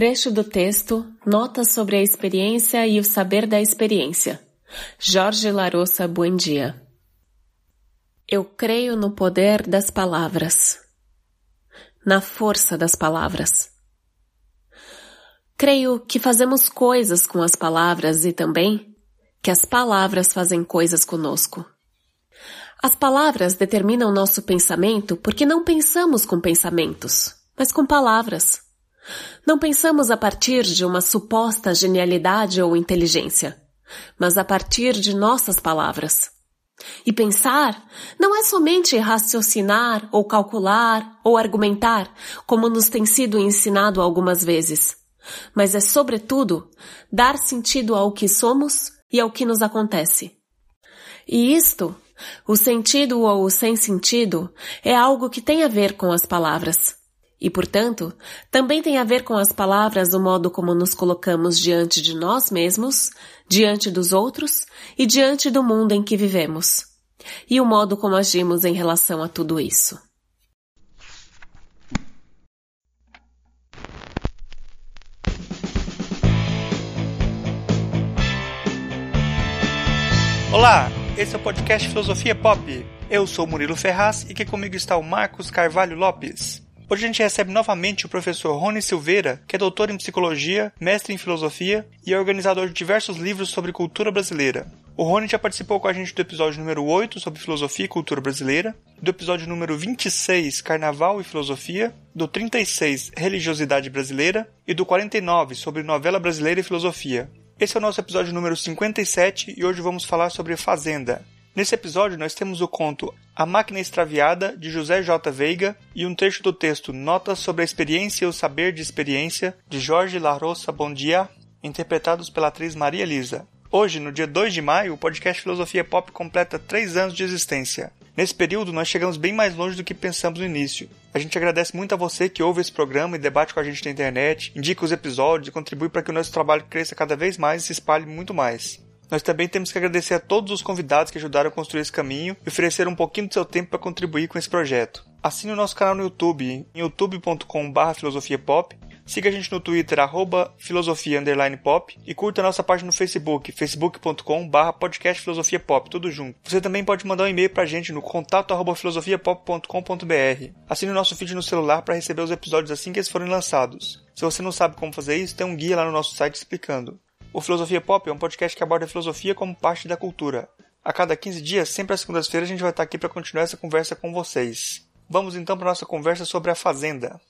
Trecho do texto Notas sobre a experiência e o saber da experiência. Jorge Larossa Buendia. Eu creio no poder das palavras, na força das palavras. Creio que fazemos coisas com as palavras e também que as palavras fazem coisas conosco. As palavras determinam nosso pensamento porque não pensamos com pensamentos, mas com palavras. Não pensamos a partir de uma suposta genialidade ou inteligência, mas a partir de nossas palavras. E pensar não é somente raciocinar ou calcular ou argumentar, como nos tem sido ensinado algumas vezes, mas é, sobretudo, dar sentido ao que somos e ao que nos acontece. E isto, o sentido ou o sem sentido, é algo que tem a ver com as palavras. E, portanto, também tem a ver com as palavras o modo como nos colocamos diante de nós mesmos, diante dos outros e diante do mundo em que vivemos. E o modo como agimos em relação a tudo isso. Olá, esse é o podcast Filosofia Pop. Eu sou Murilo Ferraz e aqui comigo está o Marcos Carvalho Lopes. Hoje a gente recebe novamente o professor Rony Silveira, que é doutor em psicologia, mestre em filosofia e é organizador de diversos livros sobre cultura brasileira. O Rony já participou com a gente do episódio número 8 sobre filosofia e cultura brasileira, do episódio número 26, Carnaval e Filosofia, do 36, Religiosidade Brasileira e do 49, sobre novela brasileira e filosofia. Esse é o nosso episódio número 57 e hoje vamos falar sobre Fazenda. Nesse episódio, nós temos o conto A Máquina Extraviada, de José J. Veiga, e um trecho do texto Notas sobre a Experiência e o Saber de Experiência, de Jorge Larossa Bondia, interpretados pela atriz Maria Lisa. Hoje, no dia 2 de maio, o podcast Filosofia Pop completa 3 anos de existência. Nesse período, nós chegamos bem mais longe do que pensamos no início. A gente agradece muito a você que ouve esse programa e debate com a gente na internet, indica os episódios e contribui para que o nosso trabalho cresça cada vez mais e se espalhe muito mais. Nós também temos que agradecer a todos os convidados que ajudaram a construir esse caminho e ofereceram um pouquinho do seu tempo para contribuir com esse projeto. Assine o nosso canal no YouTube em youtube.com.br filosofiapop, siga a gente no Twitter, arroba filosofia pop, e curta a nossa página no Facebook, facebook.com.br podcast filosofia pop, tudo junto. Você também pode mandar um e-mail para a gente no contato arroba filosofiapop.com.br. Assine o nosso feed no celular para receber os episódios assim que eles forem lançados. Se você não sabe como fazer isso, tem um guia lá no nosso site explicando. O Filosofia Pop é um podcast que aborda a filosofia como parte da cultura. A cada 15 dias, sempre às segundas-feiras, a gente vai estar aqui para continuar essa conversa com vocês. Vamos então para nossa conversa sobre a Fazenda.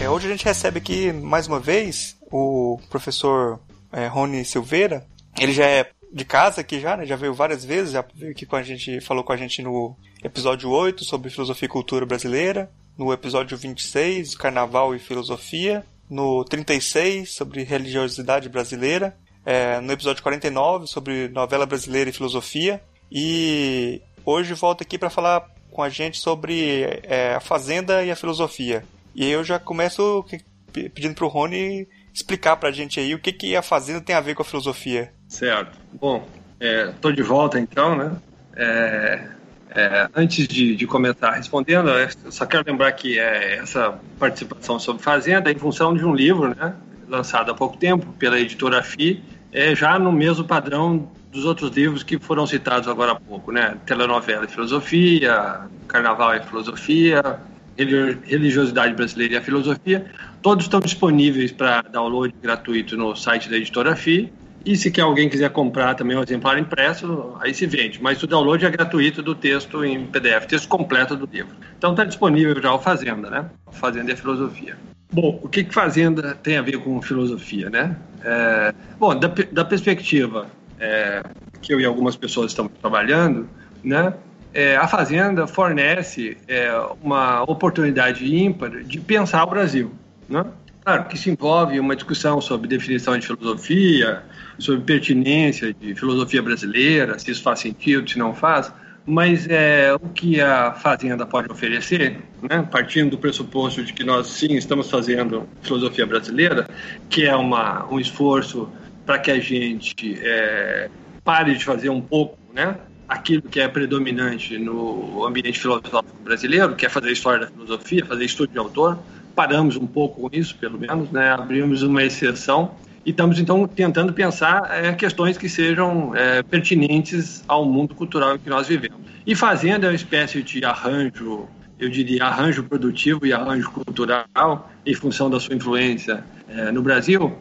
É, hoje a gente recebe aqui mais uma vez o professor é, Rony Silveira. Ele já é de casa aqui já, né? Já veio várias vezes, já veio aqui com a gente, falou com a gente no episódio 8 sobre filosofia e cultura brasileira, no episódio 26, Carnaval e Filosofia, no 36, sobre religiosidade brasileira, é, no episódio 49, sobre novela brasileira e filosofia, e hoje volta aqui para falar com a gente sobre é, a Fazenda e a filosofia. E eu já começo pedindo para o Rony explicar para a gente aí o que, que a Fazenda tem a ver com a filosofia. Certo. Bom, estou é, de volta então, né? É, é, antes de, de, começar respondendo, eu só quero lembrar que é, essa participação sobre Fazenda é em função de um livro, né? Lançado há pouco tempo pela editora FI, é, já no mesmo padrão dos outros livros que foram citados agora há pouco, né? Telenovela e Filosofia, Carnaval e Filosofia, Religiosidade Brasileira e a Filosofia. Todos estão disponíveis para download gratuito no site da editora FI e se alguém quiser comprar também um exemplar impresso, aí se vende. Mas o download é gratuito do texto em PDF, texto completo do livro. Então está disponível já o Fazenda, né? Fazenda a Filosofia. Bom, o que, que Fazenda tem a ver com filosofia, né? É, bom, da, da perspectiva é, que eu e algumas pessoas estamos trabalhando, né? É, a Fazenda fornece é, uma oportunidade ímpar de pensar o Brasil, né? Claro que isso envolve uma discussão sobre definição de filosofia, sobre pertinência de filosofia brasileira, se isso faz sentido, se não faz, mas é, o que a Fazenda pode oferecer, né, partindo do pressuposto de que nós sim estamos fazendo filosofia brasileira, que é uma, um esforço para que a gente é, pare de fazer um pouco né, aquilo que é predominante no ambiente filosófico brasileiro, que é fazer história da filosofia, fazer estudo de autor. Paramos um pouco com isso, pelo menos, né? abrimos uma exceção e estamos então tentando pensar é, questões que sejam é, pertinentes ao mundo cultural que nós vivemos. E fazendo é uma espécie de arranjo, eu diria arranjo produtivo e arranjo cultural em função da sua influência é, no Brasil,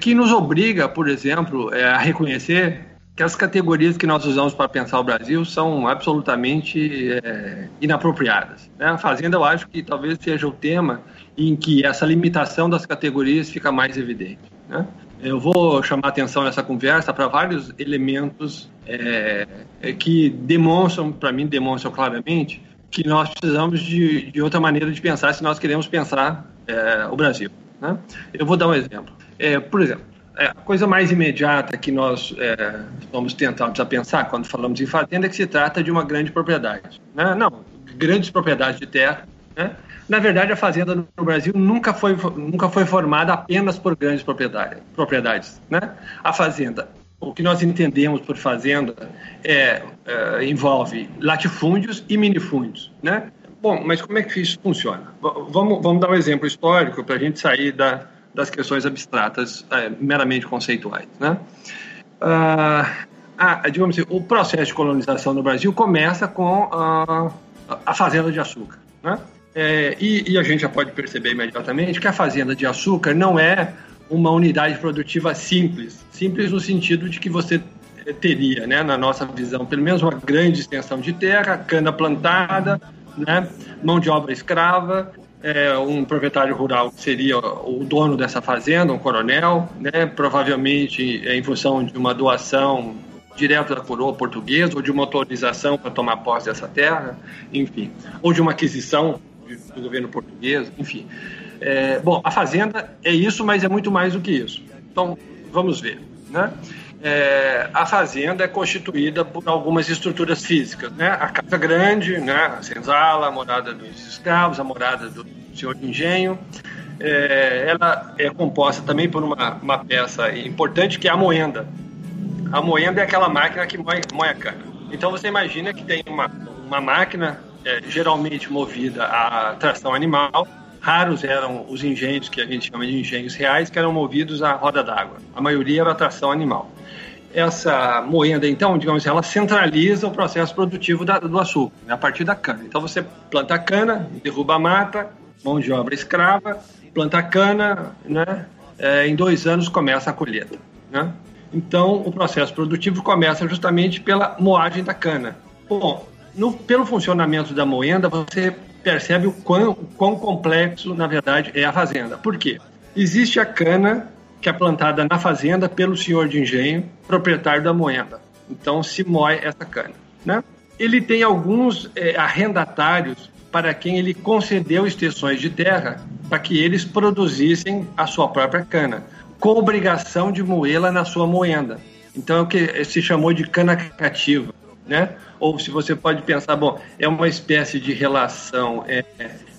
que nos obriga, por exemplo, a reconhecer que as categorias que nós usamos para pensar o Brasil são absolutamente é, inapropriadas. Né? A Fazenda, eu acho que talvez seja o tema em que essa limitação das categorias fica mais evidente. Né? Eu vou chamar atenção nessa conversa para vários elementos é, é que demonstram, para mim, demonstram claramente que nós precisamos de, de, outra maneira de pensar se nós queremos pensar é, o Brasil. Né? Eu vou dar um exemplo. É, por exemplo, é, a coisa mais imediata que nós é, vamos tentar pensar quando falamos em fazenda é que se trata de uma grande propriedade. Né? Não, grandes propriedades de terra. Né? Na verdade, a fazenda no Brasil nunca foi, nunca foi formada apenas por grandes propriedades. propriedades né? A fazenda, o que nós entendemos por fazenda, é, é, envolve latifúndios e minifúndios. Né? Bom, mas como é que isso funciona? Vamos, vamos dar um exemplo histórico para a gente sair da, das questões abstratas, é, meramente conceituais. Né? Ah, ah, digamos assim, o processo de colonização no Brasil começa com a, a fazenda de açúcar. Né? É, e, e, a gente já pode perceber imediatamente que a fazenda de açúcar não é uma unidade produtiva simples, simples no sentido de que você teria, né, na nossa visão, pelo menos uma grande extensão de terra, cana plantada, né, mão de obra escrava, é, um proprietário rural seria o dono dessa fazenda, um coronel, né, provavelmente em função de uma doação direto da coroa portuguesa ou de uma autorização para tomar posse dessa terra, enfim, ou de uma aquisição do governo português, enfim. É, bom, a fazenda é isso, mas é muito mais do que isso. Então, vamos ver, né? É, a fazenda é constituída por algumas estruturas físicas, né? A casa grande, né? A senzala, a morada dos escravos, a morada do senhor de engenho. É, ela é composta também por uma, uma peça importante que é a moenda. A moenda é aquela máquina que moe, moe a cana. Então você imagina que tem uma, uma máquina é, geralmente movida a tração animal. Raros eram os engenhos que a gente chama de engenhos reais, que eram movidos a roda d'água. A maioria era tração animal essa moenda, então, digamos assim, ela centraliza o processo produtivo da, do açúcar, né, a partir da cana. Então, você planta a cana, derruba a mata, mão de obra escrava, planta a cana, né, é, em dois anos começa a colheita. Né? Então, o processo produtivo começa justamente pela moagem da cana. Bom, no, pelo funcionamento da moenda, você percebe o quão, o quão complexo, na verdade, é a fazenda. Por quê? Existe a cana que é plantada na fazenda pelo senhor de engenho, proprietário da moenda. Então se moe essa cana. Né? Ele tem alguns é, arrendatários para quem ele concedeu extensões de terra para que eles produzissem a sua própria cana, com obrigação de moê-la na sua moenda. Então é o que se chamou de cana cativa. Né? Ou se você pode pensar, bom, é uma espécie de relação é,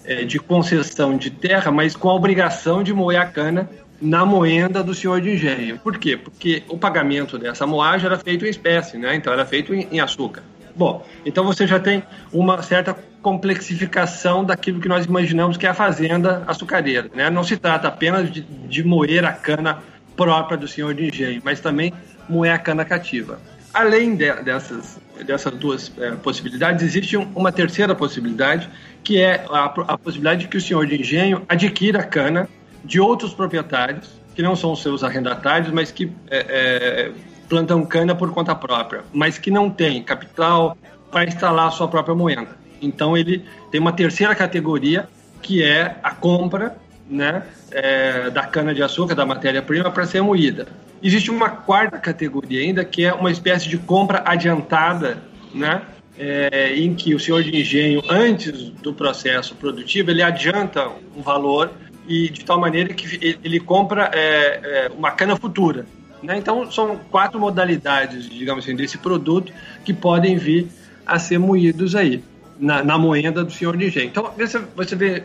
é, de concessão de terra, mas com a obrigação de moer a cana na moenda do senhor de engenho. Por quê? Porque o pagamento dessa moagem era feito em espécie, né? Então era feito em, em açúcar. Bom, então você já tem uma certa complexificação daquilo que nós imaginamos que é a fazenda açucareira. Né? Não se trata apenas de, de moer a cana própria do senhor de engenho, mas também moer a cana cativa. Além de, dessas, dessas duas é, possibilidades, existe um, uma terceira possibilidade, que é a, a possibilidade de que o senhor de engenho adquira cana de outros proprietários, que não são seus arrendatários, mas que é, é, plantam cana por conta própria, mas que não tem capital para instalar a sua própria moenda. Então ele tem uma terceira categoria que é a compra né, é, da cana-de-açúcar, da matéria-prima, para ser moída. Existe uma quarta categoria ainda, que é uma espécie de compra adiantada, né, é, em que o senhor de engenho, antes do processo produtivo, ele adianta um valor e de tal maneira que ele compra é, é, uma cana futura. Né? Então, são quatro modalidades, digamos assim, desse produto que podem vir a ser moídos aí, na, na moenda do senhor de engenho. Então, você,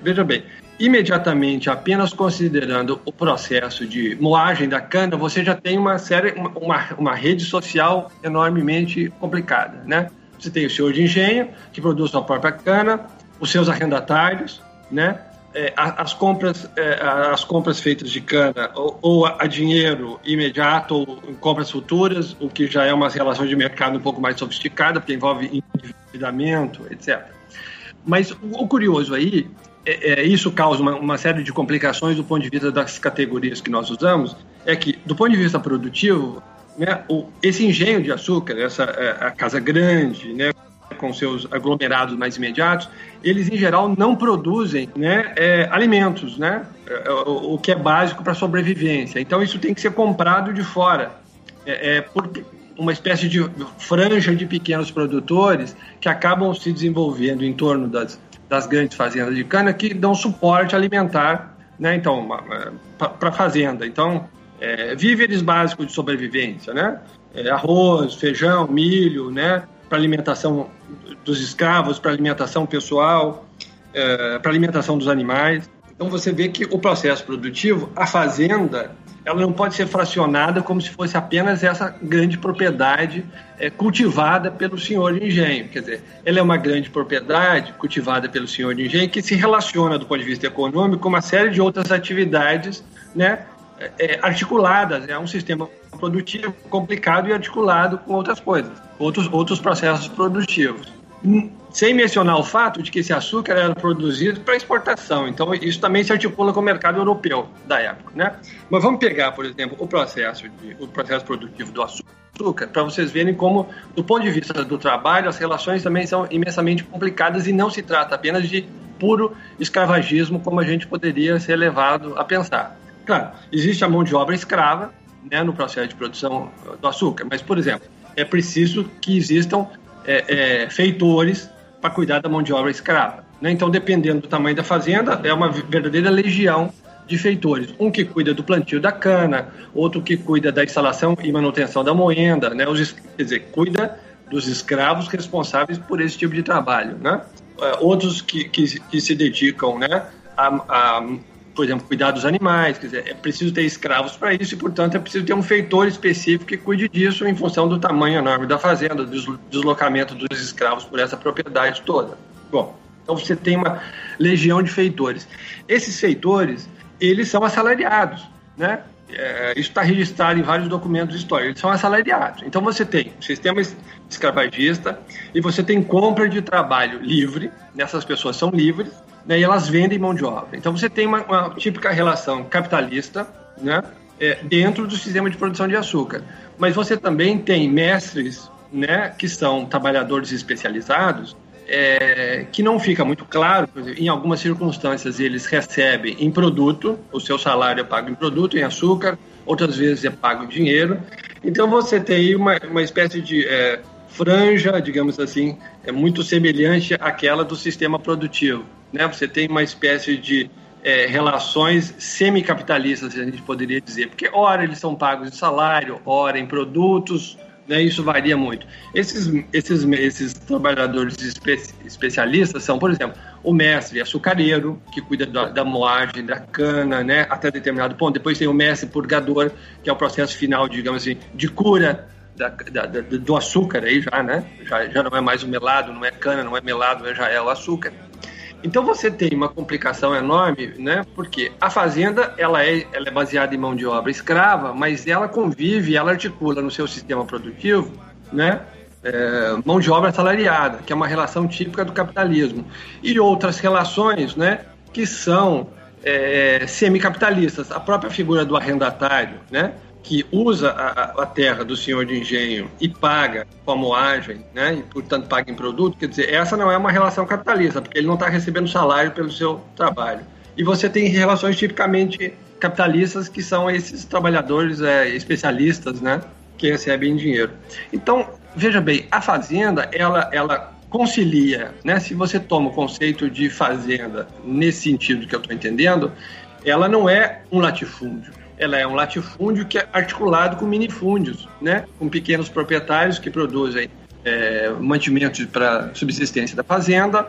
veja bem, imediatamente, apenas considerando o processo de moagem da cana, você já tem uma série, uma, uma rede social enormemente complicada, né? Você tem o senhor de engenho, que produz sua própria cana, os seus arrendatários, né? É, as, compras, é, as compras feitas de cana ou, a dinheiro imediato ou em compras futuras, o que já é uma relação de mercado um pouco mais sofisticada, porque envolve endividamento, etc. Mas o curioso aí, é, é, isso causa uma, uma, série de complicações do ponto de vista das categorias que nós usamos, é que, do ponto de vista produtivo, né, o, esse engenho de açúcar, essa é, a casa grande, né, com seus aglomerados mais imediatos, eles em geral não produzem né, é, alimentos, né, é, o, o, que é básico para a sobrevivência. Então isso tem que ser comprado de fora, é, é por uma espécie de franja de pequenos produtores que acabam se desenvolvendo em torno das, das grandes fazendas de cana que dão suporte alimentar, né, então para a fazenda. Então é, víveres básicos de sobrevivência, né? É, arroz, feijão, milho, né? Para alimentação dos escravos, para alimentação pessoal, é, para alimentação dos animais. Então você vê que o processo produtivo, a fazenda, ela não pode ser fracionada como se fosse apenas essa grande propriedade é, cultivada pelo senhor de engenho. Quer dizer, ela é uma grande propriedade cultivada pelo senhor de engenho que se relaciona do ponto de vista econômico com uma série de outras atividades, né? é, articuladas, é um sistema produtivo complicado e articulado com outras coisas, outros, outros processos produtivos. Sem mencionar o fato de que esse açúcar era produzido para exportação, então isso também se articula com o mercado europeu da época, né? Mas vamos pegar, por exemplo, o processo, de, o processo produtivo do açúcar, para vocês verem como, do ponto de vista do trabalho, as relações também são imensamente complicadas e não se trata apenas de puro escravagismo, como a gente poderia ser levado a pensar. Claro, existe a mão de obra escrava né, no processo de produção do açúcar, mas, por exemplo, é preciso que existam é, é, feitores para cuidar da mão de obra escrava. Né? Então, dependendo do tamanho da fazenda, é uma verdadeira legião de feitores. Um que cuida do plantio da cana, outro que cuida da instalação e manutenção da moenda, né? Os, quer dizer, cuida dos escravos responsáveis por esse tipo de trabalho, né? É, outros que, que, que se dedicam né, a, a por exemplo, cuidar dos animais, quer dizer, é preciso ter escravos para isso e, portanto, é preciso ter um feitor específico que cuide disso em função do tamanho enorme da fazenda, do deslocamento dos escravos por essa propriedade toda. Bom, então você tem uma legião de feitores. Esses feitores, eles são assalariados, né? É, isso está registrado em vários documentos históricos, eles são assalariados. Então você tem um sistema escravagista e você tem compra de trabalho livre, essas pessoas são livres, né, e elas vendem mão de obra. Então você tem uma, uma típica relação capitalista né, é, dentro do sistema de produção de açúcar. Mas você também tem mestres né, que são trabalhadores especializados é, que não fica muito claro, em algumas circunstâncias eles recebem em produto, o seu salário é pago em produto, em açúcar, outras vezes é pago em dinheiro. Então você tem uma, uma espécie de é, franja, digamos assim, é muito semelhante àquela do sistema produtivo. Né? Você tem uma espécie de é, relações semicapitalistas, a gente poderia dizer, porque ora eles são pagos em salário, ora em produtos, né? isso varia muito. Esses, esses, esses trabalhadores espe especialistas são, por exemplo, o mestre açucareiro, que cuida da, da, moagem da cana, né, até determinado ponto. Depois tem o mestre purgador, que é o processo final, digamos assim, de cura da, da, do açúcar aí já, né? Já, já não é mais o melado, não é cana, não é melado, já é o açúcar. Então você tem uma complicação enorme, né? Porque a fazenda ela é, ela é baseada em mão de obra escrava, mas ela convive, ela articula no seu sistema produtivo, né? É, mão de obra salariada, que é uma relação típica do capitalismo, e outras relações, né? Que são é, semicapitalistas. A própria figura do arrendatário, né? Que usa a, a, terra do senhor de engenho e paga com a moagem, né, e portanto paga em produto, quer dizer, essa não é uma relação capitalista, porque ele não está recebendo salário pelo seu trabalho. E você tem relações tipicamente capitalistas, que são esses trabalhadores é, especialistas, né, que recebem dinheiro. Então, veja bem, a fazenda, ela, ela concilia, né, se você toma o conceito de fazenda nesse sentido que eu estou entendendo, ela não é um latifúndio ela é um latifúndio que é articulado com minifúndios, né? com pequenos proprietários que produzem é, mantimentos para subsistência da fazenda.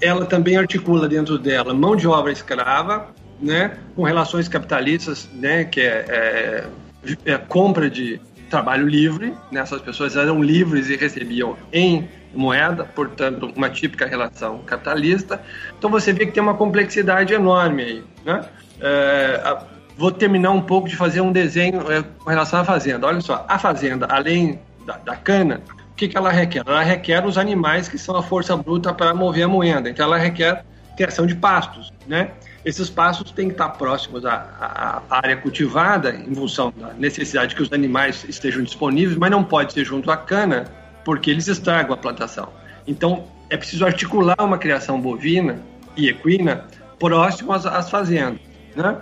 ela também articula dentro dela mão de obra escrava, né, com relações capitalistas, né, que é, é, é compra de trabalho livre, né, essas pessoas eram livres e recebiam em moeda, portanto, uma típica relação capitalista. Então você vê que tem uma complexidade enorme aí, né? É, a, vou terminar um pouco de fazer um desenho é, com relação à fazenda. Olha só, a fazenda, além da, da cana, o que, que ela requer? Ela requer os animais que são a força bruta para mover a moenda. Então ela requer criação de pastos, né? Esses pastos têm que estar próximos à, à, área cultivada, em função da necessidade que os animais estejam disponíveis, mas não pode ser junto à cana, porque eles estragam a plantação. Então, é preciso articular uma criação bovina e equina próximo às, às fazendas. Né?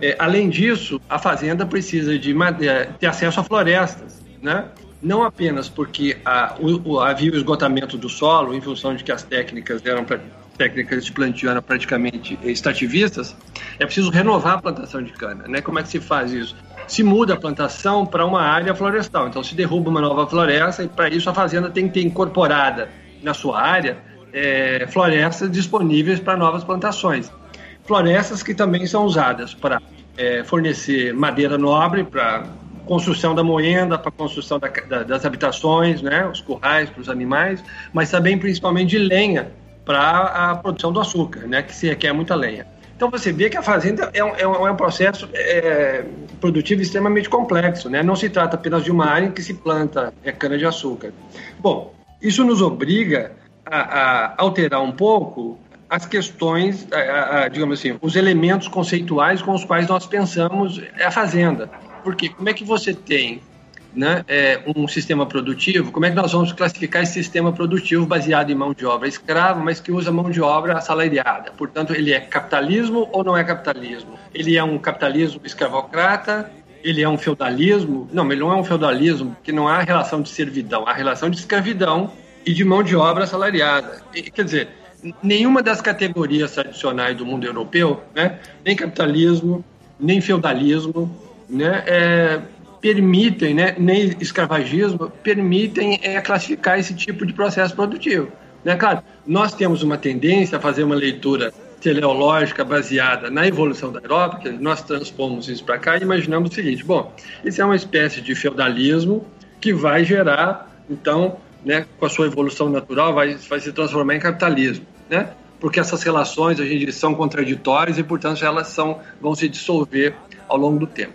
É, além disso, a fazenda precisa de ter acesso a florestas, né? não apenas porque a, o, havia o esgotamento do solo em função de que as técnicas eram técnicas de plantio eram praticamente extrativistas, é preciso renovar a plantação de cana. Né? Como é que se faz isso? Se muda a plantação para uma área florestal. Então, se derruba uma nova floresta e, para isso, a fazenda tem que ter incorporada na sua área é, florestas disponíveis para novas plantações. Florestas que também são usadas para é, fornecer madeira nobre para construção da moenda, para construção da, da, das habitações, né, os currais para os animais, mas também principalmente de lenha para a produção do açúcar, né, que se requer muita lenha. Então você vê que a fazenda é um, é um, é um processo é, produtivo extremamente complexo, né? Não se trata apenas de uma área em que se planta é, cana de açúcar. Bom, isso nos obriga a, a alterar um pouco as questões, digamos assim, os elementos conceituais com os quais nós pensamos a fazenda. Porque como é que você tem né, é, um sistema produtivo, como é que nós vamos classificar esse sistema produtivo baseado em mão de obra escrava, mas que usa mão de obra assalariada? Portanto, ele é capitalismo ou não é capitalismo? Ele é um capitalismo escravocrata? Ele é um feudalismo? Não, ele não é um feudalismo, porque não há relação de servidão, há relação de escravidão e de mão de obra assalariada. E, quer dizer, nenhuma das categorias tradicionais do mundo europeu, né, nem capitalismo, nem feudalismo, né, é, permitem, né, nem escravagismo, permitem é, classificar esse tipo de processo produtivo. Né? Claro, nós temos uma tendência a fazer uma leitura teleológica baseada na evolução da Europa, que nós transpomos isso para cá e imaginamos o seguinte: bom, isso é uma espécie de feudalismo que vai gerar, então, né, com a sua evolução natural, vai, vai se transformar em capitalismo, né? Porque essas relações são contraditórias e, portanto, elas são, vão se dissolver ao longo do tempo.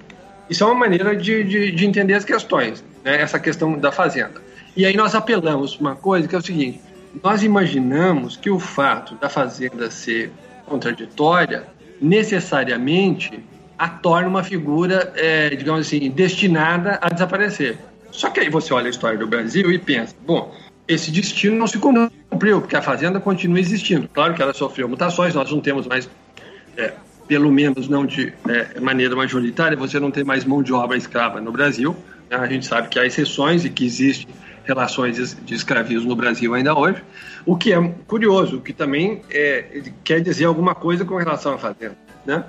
Isso é uma maneira de, de, de entender as questões, né? essa questão da fazenda. E aí nós apelamos uma coisa que é o seguinte: nós imaginamos que o fato da fazenda ser contraditória necessariamente a torna uma figura, é, digamos assim, destinada a desaparecer. Só que aí você olha a história do Brasil e pensa, bom, esse destino não se cumpriu, porque a fazenda continua existindo. Claro que ela sofreu mutações, nós não temos mais é, pelo menos não de é, maneira majoritária, você não tem mais mão de obra escrava no Brasil. Né? A gente sabe que há exceções e que existem relações de escravismo no Brasil ainda hoje, o que é curioso, o que também é, quer dizer alguma coisa com relação à fazenda, né?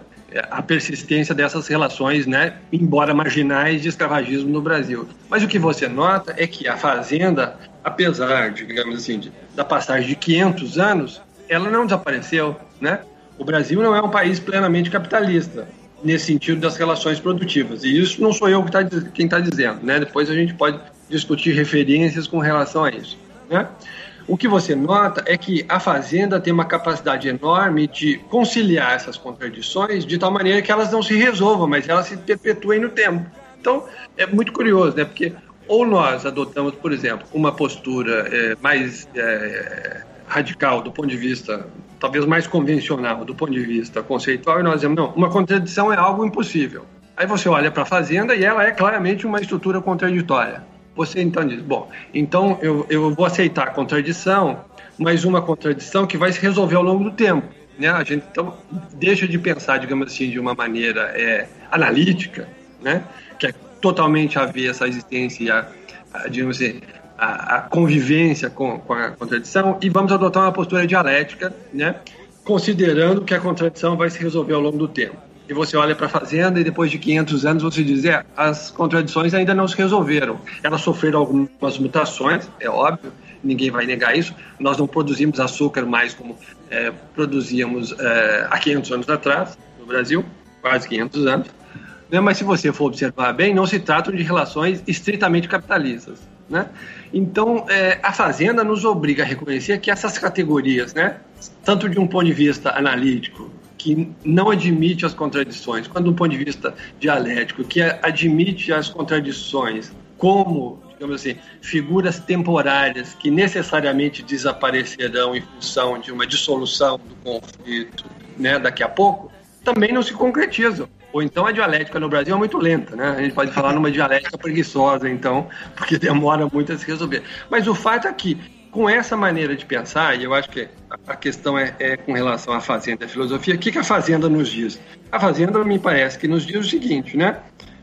A persistência dessas relações, né, embora marginais, de escravagismo no Brasil. Mas o que você nota é que a fazenda, apesar, digamos assim, de, da passagem de 500 anos, ela não desapareceu, né? O Brasil não é um país plenamente capitalista nesse sentido das relações produtivas. E isso não sou eu que tá, quem está dizendo. Né? Depois a gente pode discutir referências com relação a isso. Né? O que você nota é que a Fazenda tem uma capacidade enorme de conciliar essas contradições de tal maneira que elas não se resolvam, mas elas se perpetuem no tempo. Então, é muito curioso, né? porque ou nós adotamos, por exemplo, uma postura é, mais é, radical do ponto de vista talvez mais convencional do ponto de vista conceitual, e nós dizemos, não, uma contradição é algo impossível. Aí você olha para a fazenda e ela é claramente uma estrutura contraditória. Você então diz, bom, então eu, eu vou aceitar a contradição, mas uma contradição que vai se resolver ao longo do tempo. Né? A gente então deixa de pensar, digamos assim, de uma maneira é, analítica, né? que é totalmente avessa à existência, a, digamos assim, a, a convivência com, com, a contradição e vamos adotar uma postura dialética, né, considerando que a contradição vai se resolver ao longo do tempo. E você olha para a Fazenda e depois de 500 anos você diz, é, as contradições ainda não se resolveram. Elas sofreram algumas mutações, é óbvio, ninguém vai negar isso. Nós não produzimos açúcar mais como é, produzíamos é, há 500 anos atrás no Brasil, quase 500 anos. Né? Mas se você for observar bem, não se trata de relações estritamente capitalistas. Né? Então, é, a Fazenda nos obriga a reconhecer que essas categorias, né, tanto de um ponto de vista analítico, que não admite as contradições, quanto do ponto de vista dialético, que admite as contradições como digamos assim, figuras temporárias que necessariamente desaparecerão em função de uma dissolução do conflito né, daqui a pouco, também não se concretizam. Ou então a dialética no Brasil é muito lenta, né? A gente pode falar numa dialética preguiçosa, então, porque demora muito a se resolver. Mas o fato é que, com essa maneira de pensar, e eu acho que a questão é, é com relação à Fazenda e à filosofia, o que, que a Fazenda nos diz? A Fazenda me parece que nos diz o seguinte, né?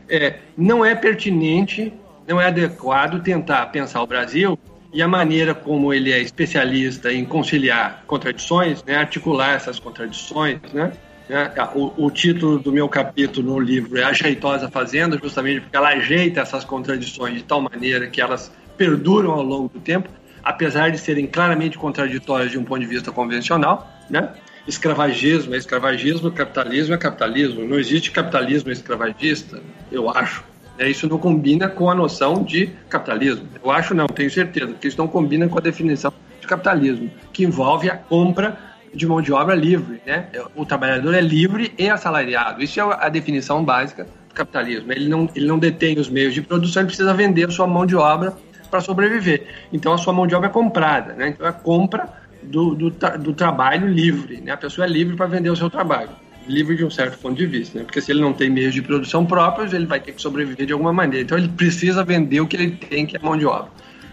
É, não é pertinente não é adequado tentar pensar o Brasil e a maneira como ele é especialista em conciliar contradições, né, articular essas contradições, né? né o, o, título do meu capítulo no livro é A Jeitosa Fazenda, justamente porque ela ajeita essas contradições de tal maneira que elas perduram ao longo do tempo, apesar de serem claramente contraditórias de um ponto de vista convencional, né? Escravagismo é escravagismo, capitalismo é capitalismo. Não existe capitalismo escravagista, eu acho. É, isso não combina com a noção de capitalismo. Eu acho não, tenho certeza, que isso não combina com a definição de capitalismo, que envolve a compra de mão de obra livre. Né? O trabalhador é livre e assalariado. Isso é a definição básica do capitalismo. Ele não, ele não detém os meios de produção, ele precisa vender sua mão de obra para sobreviver. Então a sua mão de obra é comprada. Né? Então é compra do, do, do trabalho livre. Né? A pessoa é livre para vender o seu trabalho livre de um certo ponto de vista, né? Porque se ele não tem meios de produção próprios, ele vai ter que sobreviver de alguma maneira. Então ele precisa vender o que ele tem, que é mão de obra.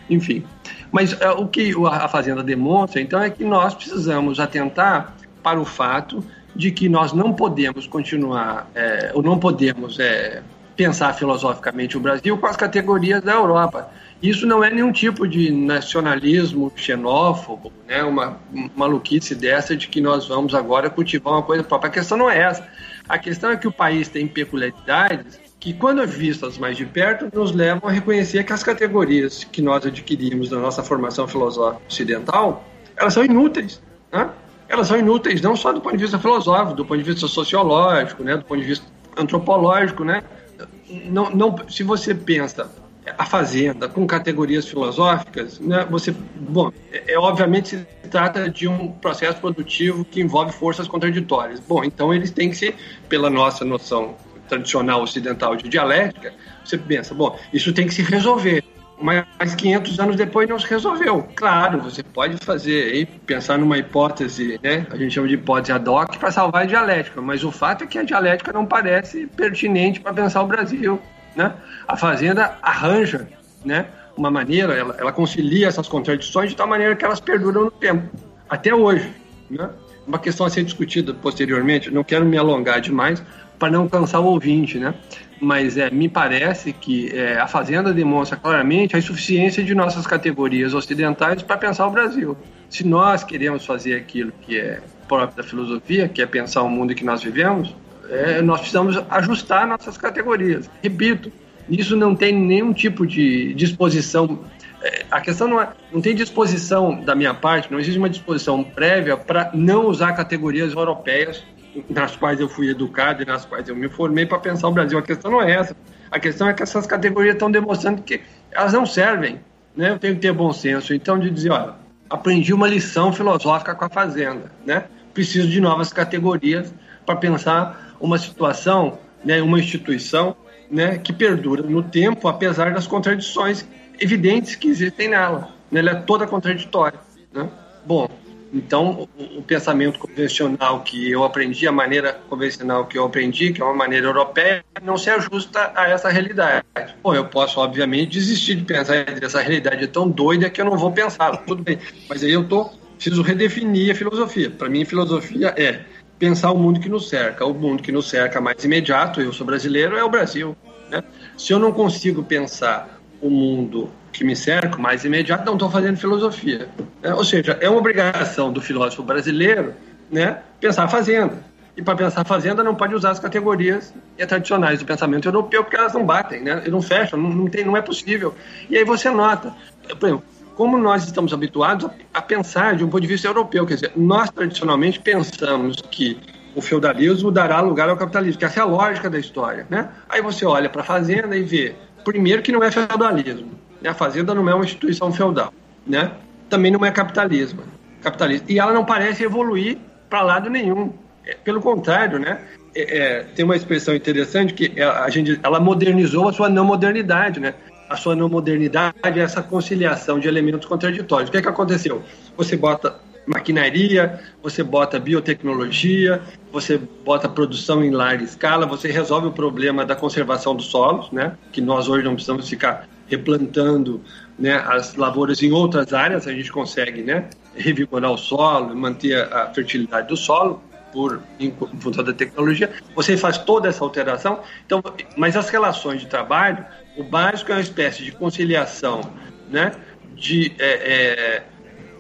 Enfim. Mas é, o que a Fazenda demonstra, então, é que nós precisamos atentar para o fato de que nós não podemos continuar, é, ou não podemos é, pensar filosoficamente o Brasil com as categorias da Europa. Isso não é nenhum tipo de nacionalismo xenófobo, né? uma maluquice dessa de que nós vamos agora cultivar uma coisa própria. A questão não é essa. A questão é que o país tem peculiaridades que, quando vistas mais de perto, nos levam a reconhecer que as categorias que nós adquirimos na nossa formação filosófica ocidental, elas são inúteis. Né? Elas são inúteis não só do ponto de vista filosófico, do ponto de vista sociológico, né? do ponto de vista antropológico. Né? Não, não, se você pensa a fazenda com categorias filosóficas, né, você, bom, é, é, obviamente se trata de um processo produtivo que envolve forças contraditórias. Bom, então eles têm que ser, pela nossa noção tradicional ocidental de dialética, você pensa, bom, isso tem que se resolver. Mas 500 anos depois não se resolveu. Claro, você pode fazer aí, pensar numa hipótese, né? A gente chama de hipótese ad hoc para salvar a dialética, mas o fato é que a dialética não parece pertinente para pensar o Brasil né? A Fazenda arranja né, uma maneira, ela, ela concilia essas contradições de tal maneira que elas perduram no tempo, até hoje. Né? Uma questão a ser discutida posteriormente, não quero me alongar demais para não cansar o ouvinte, né? mas é, me parece que é, a Fazenda demonstra claramente a insuficiência de nossas categorias ocidentais para pensar o Brasil. Se nós queremos fazer aquilo que é próprio da filosofia, que é pensar o mundo em que nós vivemos, é, nós precisamos ajustar nossas categorias. Repito, isso não tem nenhum tipo de disposição. É, a questão não é, não tem disposição da minha parte, não existe uma disposição prévia para não usar categorias europeias nas quais eu fui educado e nas quais eu me formei para pensar o Brasil. A questão não é essa. A questão é que essas categorias estão demonstrando que elas não servem. Né? Eu tenho que ter bom senso. Então, de dizer, olha, aprendi uma lição filosófica com a Fazenda. Né? Preciso de novas categorias para pensar uma situação, né, uma instituição né, que perdura no tempo, apesar das contradições evidentes que existem nela. Né, ela é toda contraditória. Né? Bom, então o, o, pensamento convencional que eu aprendi, a maneira convencional que eu aprendi, que é uma maneira europeia, não se ajusta a essa realidade. Bom, eu posso, obviamente, desistir de pensar essa realidade é tão doida que eu não vou pensar. Tudo bem, mas aí eu tô, preciso redefinir a filosofia. Para mim, filosofia é pensar o mundo que nos cerca. O mundo que nos cerca mais imediato, eu sou brasileiro, é o Brasil. Né? Se eu não consigo pensar o mundo que me cerca mais imediato, não estou fazendo filosofia. Né? Ou seja, é uma obrigação do filósofo brasileiro né, pensar a fazenda. E para pensar fazenda não pode usar as categorias tradicionais do pensamento europeu, porque elas não batem, né? Não fecham, não, não, tem, não é possível. E aí você nota, por exemplo, como nós estamos habituados a, pensar de um ponto de vista europeu, quer dizer, nós tradicionalmente pensamos que o feudalismo dará lugar ao capitalismo, que essa é a lógica da história, né? Aí você olha para a fazenda e vê, primeiro que não é feudalismo, né? a fazenda não é uma instituição feudal, né? Também não é capitalismo, capitalismo. E ela não parece evoluir para lado nenhum. É, pelo contrário, né? É, é, tem uma expressão interessante que a gente, ela modernizou a sua não modernidade, né? A sua não modernidade essa conciliação de elementos contraditórios. O que é que aconteceu? Você bota maquinaria, você bota biotecnologia, você bota produção em larga escala, você resolve o problema da conservação dos solos, né? Que nós hoje não precisamos ficar replantando né, as lavouras em outras áreas, a gente consegue né, revigorar o solo, manter a fertilidade do solo por em função da tecnologia. Você faz toda essa alteração, então, mas as relações de trabalho, o básico é uma espécie de conciliação, né, de é,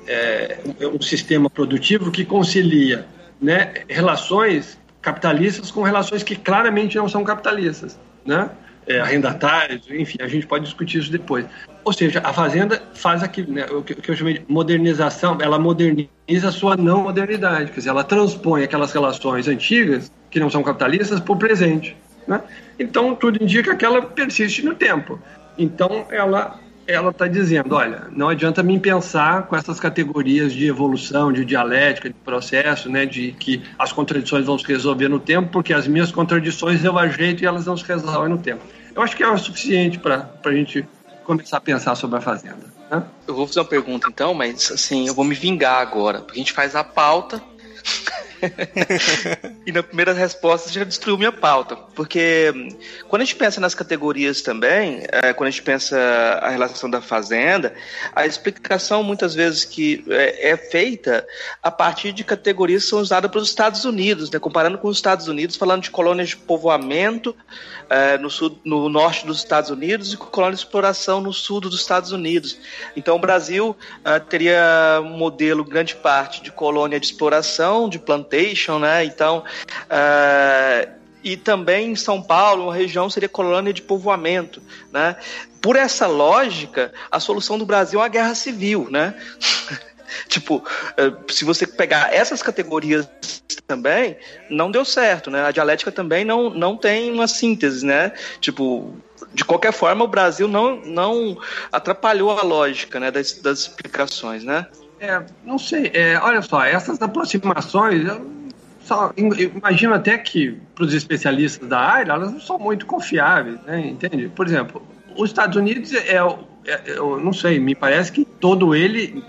é, é, um sistema produtivo que concilia né, relações capitalistas com relações que claramente não são capitalistas, né? É, arrendatários, enfim, a gente pode discutir isso depois. Ou seja, a fazenda faz aquilo, né, o, que, eu chamei de modernização, ela moderniza a sua não modernidade, quer dizer, ela transpõe aquelas relações antigas, que não são capitalistas, para o presente. Né? Então, tudo indica que ela persiste no tempo. Então, ela ela está dizendo, olha, não adianta mim pensar com essas categorias de evolução, de dialética, de processo, né, de que as contradições vão se resolver no tempo, porque as minhas contradições eu ajeito e elas não se resolvem no tempo. Eu acho que é o suficiente para a gente começar a pensar sobre a fazenda. Né? Eu vou fazer uma pergunta então, mas assim, eu vou me vingar agora, porque a gente faz a pauta e na primeira resposta já destruiu minha pauta. Porque hum, quando a gente pensa nas categorias também, é, quando a gente pensa a relação da fazenda, a explicação muitas vezes que é, é feita a partir de categorias que são usadas para os Estados Unidos, né? comparando com os Estados Unidos, falando de colônias de povoamento é, no, sul, no norte dos Estados Unidos e colônias de exploração no sul dos Estados Unidos. Então o Brasil é, teria um modelo grande parte de colônia de exploração, de plantação plantation, né? Então, uh, e também em São Paulo, uma região seria colônia de povoamento, né? Por essa lógica, a solução do Brasil é a guerra civil, né? tipo, eh, se você pegar essas categorias também, não deu certo, né? A dialética também não, não tem uma síntese, né? Tipo, de qualquer forma, o Brasil não, não atrapalhou a lógica né, das, das explicações, né? É, não sei. É, olha só, essas aproximações, eu só, imagino até que para os especialistas da área, elas não são muito confiáveis, né? Entende? Por exemplo, os Estados Unidos é, é, eu não sei, me parece que todo ele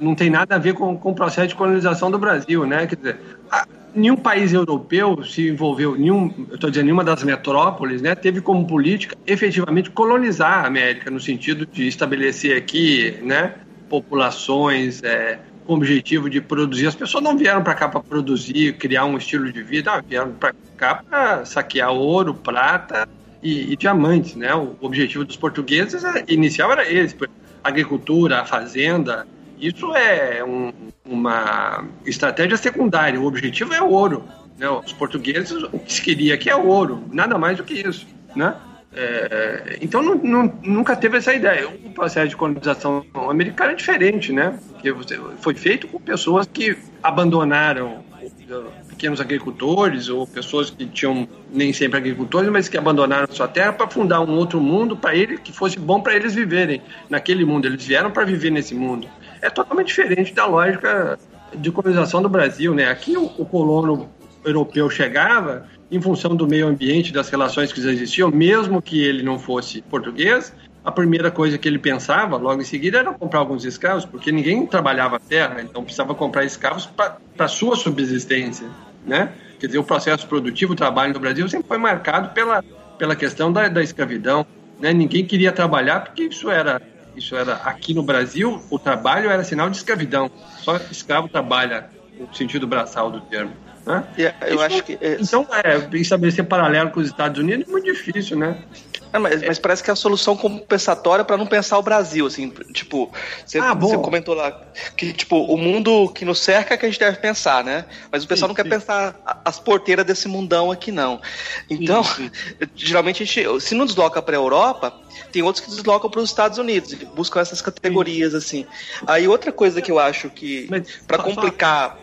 não tem nada a ver com, com o processo de colonização do Brasil, né? Quer dizer, a, nenhum país europeu se envolveu, nenhum, eu estou dizendo, nenhuma das metrópoles, né, teve como política efetivamente colonizar a América, no sentido de estabelecer aqui, né, populações é, com o objetivo de produzir. As pessoas não vieram para cá para produzir, criar um estilo de vida, não, vieram para cá para saquear ouro, prata e, e, diamantes. Né? O objetivo dos portugueses é, inicial era esse: agricultura, fazenda. Isso é um, uma estratégia secundária. O objetivo é o ouro. Né? Os portugueses, o que se queria aqui é ouro, nada mais do que isso. Né? É, então não, não, nunca teve essa ideia. O processo de colonização americana é diferente, né? Porque foi feito com pessoas que abandonaram pequenos agricultores ou pessoas que tinham nem sempre agricultores, mas que abandonaram sua terra para fundar um outro mundo para ele que fosse bom para eles viverem naquele mundo. Eles vieram para viver nesse mundo. É totalmente diferente da lógica de colonização do Brasil, né? Aqui o, o colono europeu chegava em função do meio ambiente, das relações que existiam, mesmo que ele não fosse português, a primeira coisa que ele pensava, logo em seguida, era comprar alguns escravos, porque ninguém trabalhava a terra, então precisava comprar escravos para sua subsistência, né? Quer dizer, o processo produtivo, o trabalho no Brasil sempre foi marcado pela, pela questão da, da escravidão, né? Ninguém queria trabalhar porque isso era, isso era aqui no Brasil, o trabalho era sinal de escravidão. Só escravo trabalha no sentido braçal do termo. Né? eu Isso, acho que. Então, é, estabelecer paralelo com os Estados Unidos é muito difícil, né? É, mas, mas, parece que é a solução compensatória para não pensar o Brasil, assim, tipo, você, ah, você, comentou lá que, tipo, o mundo que nos cerca é que a gente deve pensar, né? Mas o pessoal sim, não quer sim. pensar as porteiras desse mundão aqui, não. Então, sim, geralmente a gente, se não desloca para a Europa, tem outros que deslocam para os Estados Unidos, buscam essas categorias, assim. Aí outra coisa que eu acho que, para complicar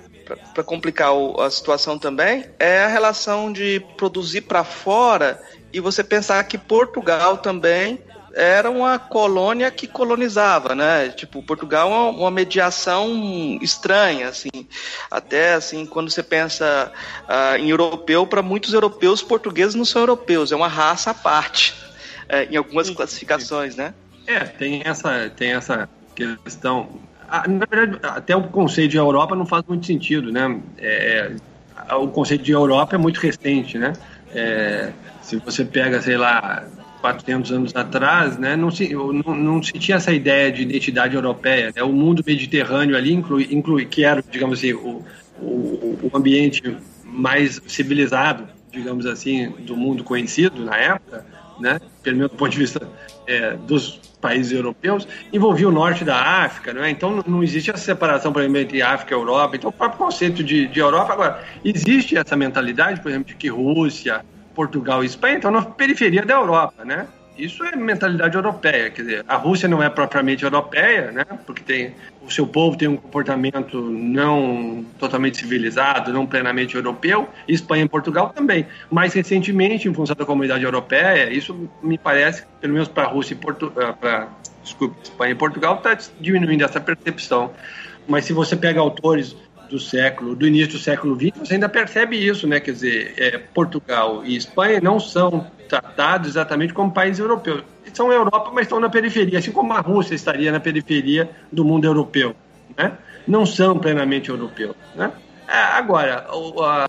para complicar a situação também, é a relação de produzir para fora e você pensar que Portugal também era uma colônia que colonizava, né? Tipo, Portugal é uma, uma mediação estranha, assim. Até, assim, quando você pensa uh, em europeu, para muitos europeus, portugueses não são europeus, é uma raça à parte, é, em algumas classificações, né? É, tem essa, tem essa questão. Ah, na verdade, até o conceito de Europa não faz muito sentido, né? É, o conceito de Europa é muito recente, né? É, se você pega, sei lá, 400 anos atrás, né, não, se, não, não se tinha essa ideia de identidade europeia. Né? O mundo mediterrâneo ali inclui, inclui que era, digamos assim, o, o, o ambiente mais civilizado, digamos assim, do mundo conhecido na época, né, pelo meu ponto de vista é, dos países europeus, envolvia o norte da África, né? então não existe essa separação, por exemplo, entre África e Europa. Então, o próprio conceito de, de Europa, agora, existe essa mentalidade, por exemplo, de que Rússia, Portugal e Espanha estão na periferia da Europa, né? Isso é mentalidade europeia, quer dizer, a Rússia não é propriamente europeia, né? Porque tem o seu povo tem um comportamento não totalmente civilizado, não plenamente europeu. Espanha e Portugal também. Mais recentemente, em função da comunidade europeia, isso me parece, pelo menos para a Rússia e Portugal, ah, para Espanha e Portugal, está diminuindo essa percepção. Mas se você pega autores do século, do início do século XX, você ainda percebe isso, né? Quer dizer, é, Portugal e Espanha não são tratados exatamente como países europeus. São Europa, mas estão na periferia, assim como a Rússia estaria na periferia do mundo europeu, né? Não são plenamente europeus, né? É, agora,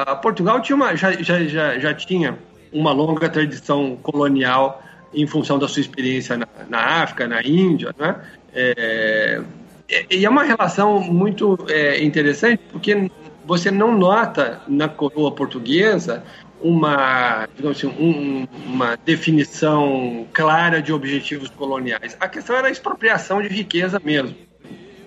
a, Portugal tinha uma, já, já, já, tinha uma longa tradição colonial em função da sua experiência na, na África, na Índia, né? É, e é uma relação muito é, interessante, porque você não nota na coroa portuguesa uma, assim, um, uma definição clara de objetivos coloniais. A questão era a expropriação de riqueza mesmo.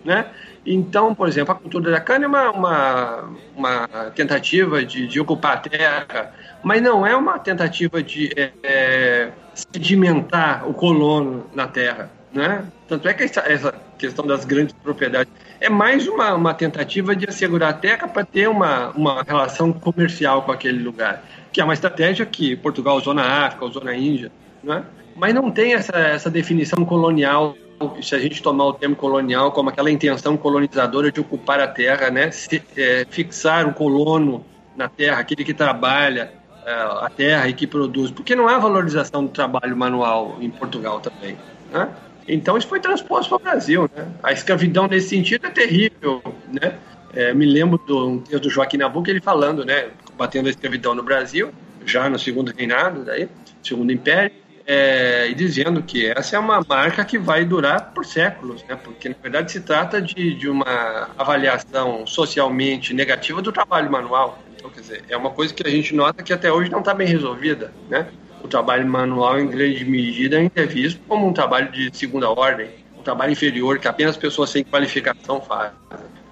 Né? Então, por exemplo, a cultura da cana é uma, uma, uma tentativa de, de, ocupar a terra, mas não é uma tentativa de é, é, sedimentar o colono na terra. Né? Tanto é que essa, essa questão das grandes propriedades é mais uma, uma tentativa de assegurar a terra para ter uma, uma relação comercial com aquele lugar, que é uma estratégia que Portugal usou na África, usou na Índia, né? mas não tem essa, essa definição colonial se a gente tomar o termo colonial como aquela intenção colonizadora de ocupar a terra, né, Se, é, fixar o colono na terra, aquele que trabalha é, a terra e que produz, porque não há valorização do trabalho manual em Portugal também, né? Então isso foi transposto para o Brasil. Né? A escravidão nesse sentido é terrível. Né? É, me lembro do, do Joaquim Nabuco ele falando, né, combatendo a escravidão no Brasil, já no segundo reinado, daí, segundo império, é, e dizendo que essa é uma marca que vai durar por séculos, né? porque na verdade se trata de, de uma avaliação socialmente negativa do trabalho manual. Então, quer dizer, é uma coisa que a gente nota que até hoje não está bem resolvida. Né? o trabalho manual, em grande medida, ainda é visto como um trabalho de segunda ordem, um trabalho inferior que apenas pessoas sem qualificação fazem.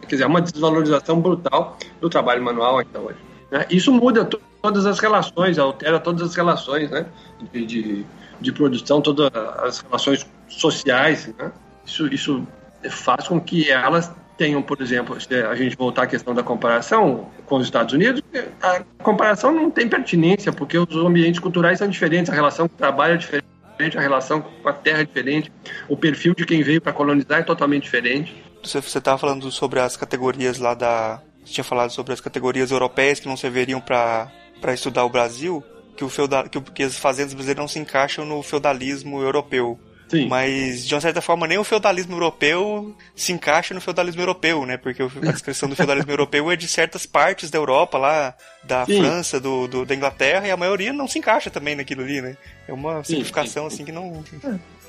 Quer dizer, é uma desvalorização brutal do trabalho manual ainda hoje. Né? Isso muda todas as relações, altera todas as relações né? de, de, de produção, todas as relações sociais. Né? Isso, isso faz com que elas tenham, por exemplo, se a gente voltar à questão da comparação com os Estados Unidos, a comparação não tem pertinência, porque os ambientes culturais são diferentes, a relação com o trabalho é diferente, a relação com a terra é diferente, o perfil de quem veio para colonizar é totalmente diferente. Você estava falando sobre as categorias lá da. Tinha falado sobre as categorias europeias que não serviriam para estudar o Brasil, que, o feudal, que, que as fazendas brasileiras não se encaixam no feudalismo europeu. Sim. Mas, de uma certa forma, nem o feudalismo europeu se encaixa no feudalismo europeu, né? Porque a descrição do feudalismo europeu é de certas partes da Europa, lá, da sim. França, do, do, da Inglaterra, e a maioria não se encaixa também naquilo ali, né? É uma simplificação, assim, que não.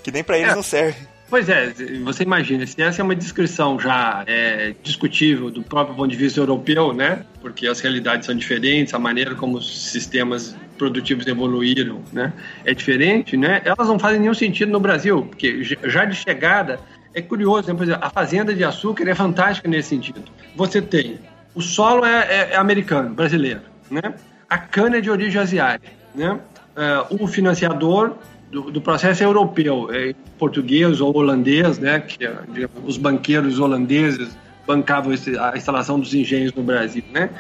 que nem para eles é. não serve. Pois é, você imagina, se essa é uma descrição já é, discutível do próprio ponto de vista europeu, né? Porque as realidades são diferentes, a maneira como os sistemas produtivos evoluíram, né? É diferente, né? Elas não fazem nenhum sentido no Brasil, porque já de chegada é curioso, né? por exemplo, a fazenda de açúcar é fantástica nesse sentido. Você tem o solo é, é, é americano, brasileiro, né? A cana é de origem asiática, né? Uh, o financiador do, do, processo é europeu, é português ou holandês, né? Que digamos, os banqueiros holandeses bancavam a instalação dos engenhos no Brasil, né?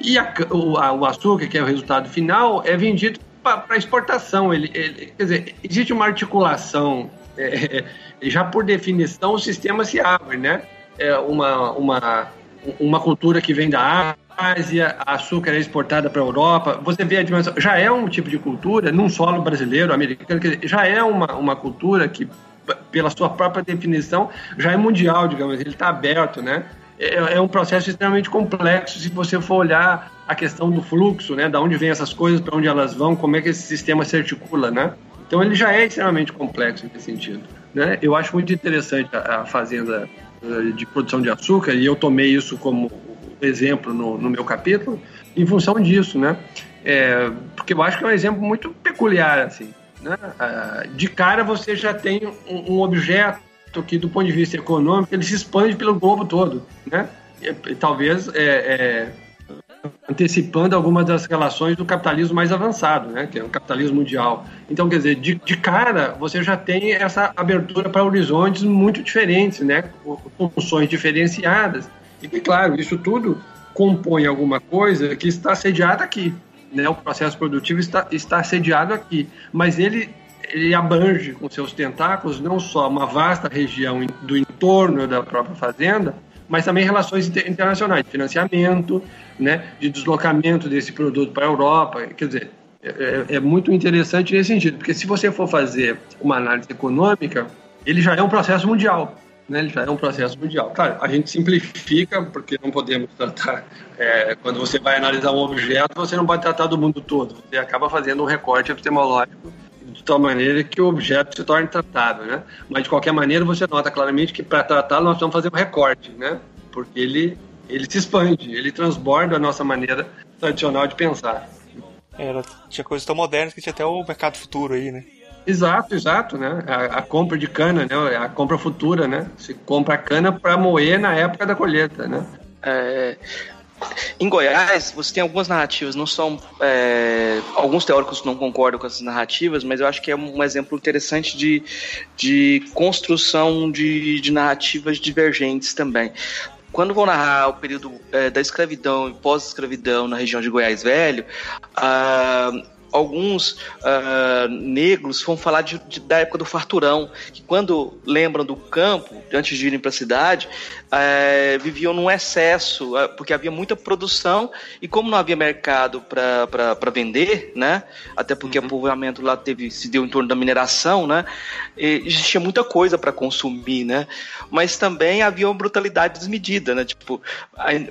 E a, o, a, o, açúcar, que é o resultado final, é vendido para exportação. Ele, ele, quer dizer, existe uma articulação, é, já por definição o sistema se abre, né? É uma, uma, uma cultura que vem da Ásia, açúcar é exportada para a Europa. Você vê a dimensão, já é um tipo de cultura, num solo brasileiro, americano, dizer, já é uma, uma cultura que, pela sua própria definição, já é mundial, digamos, ele está aberto, né? É, é, um processo extremamente complexo se você for olhar a questão do fluxo, né? Da onde vem essas coisas, para onde elas vão, como é que esse sistema se articula, né? Então ele já é extremamente complexo nesse sentido. Né? Eu acho muito interessante a, a fazenda eh, de produção de açúcar e eu tomei isso como exemplo no, no meu capítulo em função disso, né? É, porque eu acho que é um exemplo muito peculiar, assim. Né? Ah, de cara você já tem um, um objeto que, do ponto de vista econômico, ele se expande pelo globo todo, né? E, talvez é, é, antecipando algumas das relações do capitalismo mais avançado, né? Que é o capitalismo mundial. Então, quer dizer, de, de cara, você já tem essa abertura para horizontes muito diferentes, né? Com funções diferenciadas. E claro, isso tudo compõe alguma coisa que está sediada aqui, né? O processo produtivo está, está sediado aqui, mas ele ele abrange com seus tentáculos não só uma vasta região do entorno da própria fazenda, mas também relações internacionais, de financiamento, né, de deslocamento desse produto para a Europa. Quer dizer, é, é, é, muito interessante nesse sentido, porque se você for fazer uma análise econômica, ele já é um processo mundial. Né, ele já é um processo mundial. Claro, a gente simplifica, porque não podemos tratar. É, quando você vai analisar um objeto, você não pode tratar do mundo todo. Você acaba fazendo um recorte epistemológico de tal maneira que o objeto se torne tratável, né? Mas de qualquer maneira você nota claramente que para tratá-lo nós vamos fazer um recorte, né? Porque ele ele se expande, ele transborda a nossa maneira tradicional de pensar. Era, tinha coisas tão modernas que tinha até o mercado futuro aí, né? Exato, exato, né? A, a, compra de cana, né? A compra futura, né? Se compra a cana para moer na época da colheita, né? É, em Goiás, você tem algumas narrativas, não são. É, alguns teóricos não concordam com essas narrativas, mas eu acho que é um exemplo interessante de, de construção de, de narrativas divergentes também. Quando vão narrar o período é, da escravidão e pós-escravidão na região de Goiás Velho, ah, alguns uh, negros vão falar de, de, da época do farturão, que quando lembram do campo, antes de irem para a cidade, uh, viviam num excesso, uh, porque havia muita produção e como não havia mercado para vender, né? Até porque uhum. o povoamento lá teve, se deu em torno da mineração, né? E existia muita coisa para consumir, né? Mas também havia uma brutalidade desmedida, né? Tipo,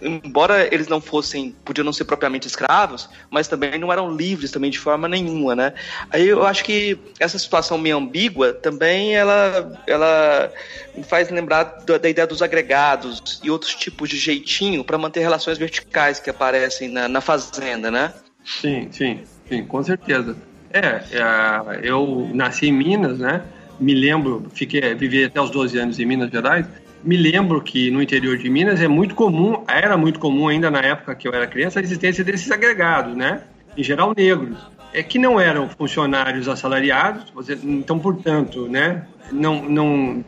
embora eles não fossem, podiam não ser propriamente escravos, mas também não eram livres também de forma nenhuma, né? Aí eu acho que essa situação meio ambígua também ela, ela me faz lembrar da, da ideia dos agregados e outros tipos de jeitinho para manter relações verticais que aparecem na, na fazenda, né? Sim, sim, sim, com certeza. É, é, eu nasci em Minas, né? Me lembro, fiquei, vivi até os 12 anos em Minas Gerais. Me lembro que no interior de Minas é muito comum, era muito comum ainda na época que eu era criança, a existência desses agregados, né? Em geral negros é, que não eram funcionários assalariados, então, portanto, né, não, não,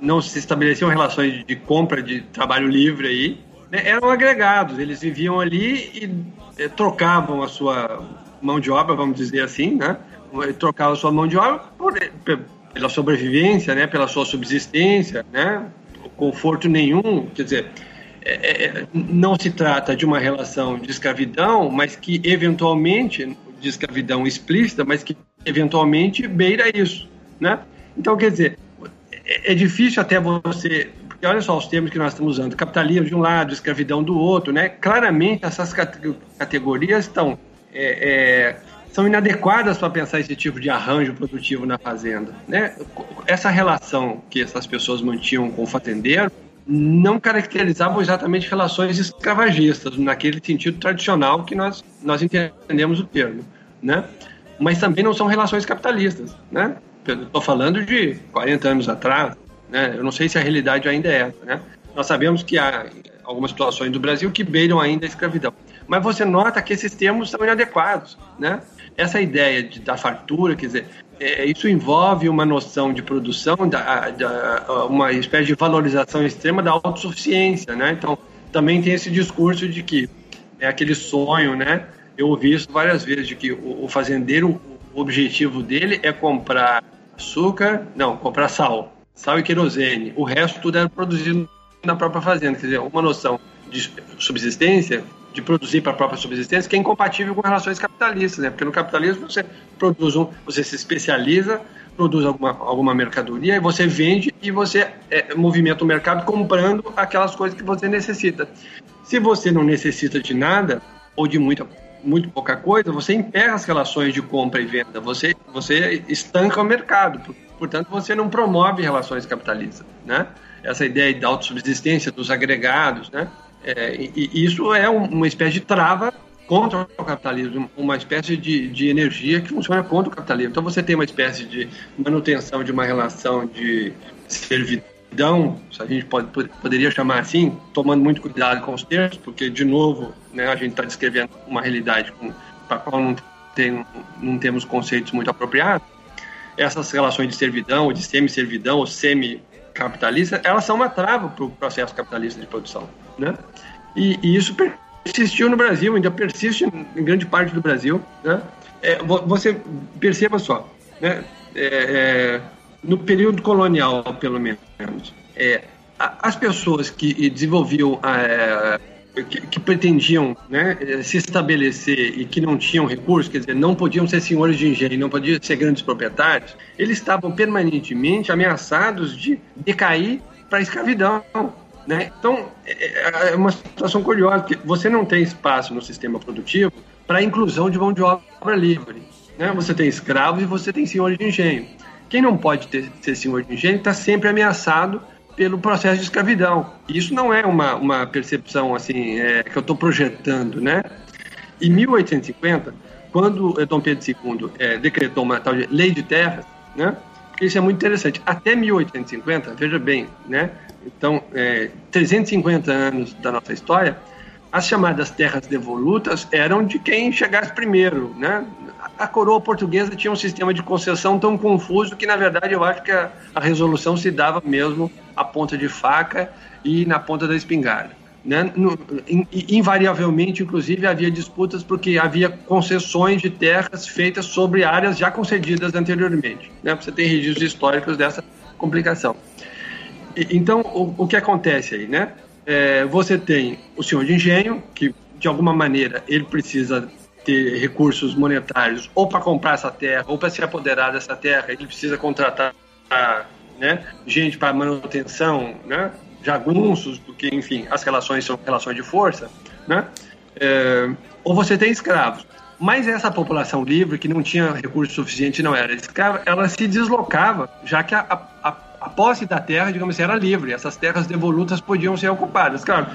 não se estabeleciam relações de, compra de trabalho livre aí, né, eram agregados, eles viviam ali e é, trocavam a sua mão de obra, vamos dizer assim, né, trocavam a sua mão de obra por, pela sobrevivência, né, pela sua subsistência, né, conforto nenhum, quer dizer, é, é, não se trata de uma relação de escravidão, mas que eventualmente de escravidão explícita, mas que eventualmente beira isso, né? Então, quer dizer, é, é difícil até você porque olha só os termos que nós estamos usando, capitalismo de um lado, escravidão do outro, né? Claramente essas categorias estão é, é, são inadequadas para pensar esse tipo de arranjo produtivo na fazenda, né? Essa relação que essas pessoas mantinham com o fazendeiro não caracterizavam exatamente relações escravagistas, naquele sentido tradicional que nós, nós entendemos o termo. né? Mas também não são relações capitalistas, né? Estou falando de 40 anos atrás, né? Eu não sei se a realidade ainda é essa, né? Nós sabemos que há algumas situações do Brasil que beiram ainda a escravidão. Mas você nota que esses termos são inadequados, né? Essa ideia de, da fartura, quer dizer, é, isso envolve uma noção de produção, da, da, uma espécie de valorização extrema da autossuficiência, né? Então, também tem esse discurso de que é aquele sonho, né? Eu ouvi isso várias vezes, de que o, o fazendeiro, o objetivo dele é comprar açúcar, não, comprar sal, sal e querosene. O resto tudo é produzido na própria fazenda. Quer dizer, uma noção de subsistência de produzir para a própria subsistência, que é incompatível com relações capitalistas, né? Porque no capitalismo você produz um, você se especializa, produz alguma, alguma mercadoria e você vende e você é, movimenta o mercado comprando aquelas coisas que você necessita. Se você não necessita de nada ou de muita muito pouca coisa, você emperra as relações de compra e venda, você você estanca o mercado, portanto você não promove relações capitalistas, né? Essa ideia da autossubsistência dos agregados, né? É, e, e, isso é um, uma espécie de trava contra o capitalismo, uma espécie de, de energia que funciona contra o capitalismo. Então você tem uma espécie de manutenção de uma relação de servidão, se a gente pode, poderia chamar assim, tomando muito cuidado com os termos, porque, de novo, né, a gente está descrevendo uma realidade para a qual não, tem, não temos conceitos muito apropriados. Essas relações de servidão, ou de semi-servidão, ou semi-capitalista, elas são uma trava para o processo capitalista de produção né? E, isso persistiu no Brasil, ainda persiste em grande parte do Brasil, né? É, você perceba só, né? É, é, no período colonial, pelo menos, é, as pessoas que desenvolviam é, que, que, pretendiam né, se estabelecer e que não tinham recursos, quer dizer, não podiam ser senhores de engenho, não podiam ser grandes proprietários, eles estavam permanentemente ameaçados de decair para a escravidão. Né? Então, é, é, é uma situação curiosa, porque você não tem espaço no sistema produtivo para a inclusão de mão de obra livre. Né? Você tem escravos e você tem senhores de engenho. Quem não pode ter, ser senhor de engenho está sempre ameaçado pelo processo de escravidão. Isso não é uma, uma percepção assim é, que eu estou projetando, né? Em 1850, quando Dom Pedro II é, decretou uma tal de lei de terras, né? Isso é muito interessante. Até 1850, veja bem, né? Então, é, 350 anos da nossa história, as chamadas terras devolutas eram de quem chegasse primeiro, né? A coroa portuguesa tinha um sistema de concessão tão confuso que, na verdade, eu acho que a, a resolução se dava mesmo à ponta de faca e na ponta da espingarda. Né? No, invariavelmente, inclusive, havia disputas porque havia concessões de terras feitas sobre áreas já concedidas anteriormente. Né? Você tem registros históricos dessa complicação. Então, o, o que acontece aí, né? É, você tem o senhor de engenho, que de alguma maneira ele precisa ter recursos monetários ou para comprar essa terra ou para se apoderar dessa terra, ele precisa contratar né, gente para manutenção, né, jagunços, porque, enfim, as relações são relações de força, né? É, ou você tem escravos. Mas essa população livre, que não tinha recurso suficiente, não era escrava, ela se deslocava, já que a, a posse da terra, digamos assim, era livre. Essas terras devolutas podiam ser ocupadas. Claro,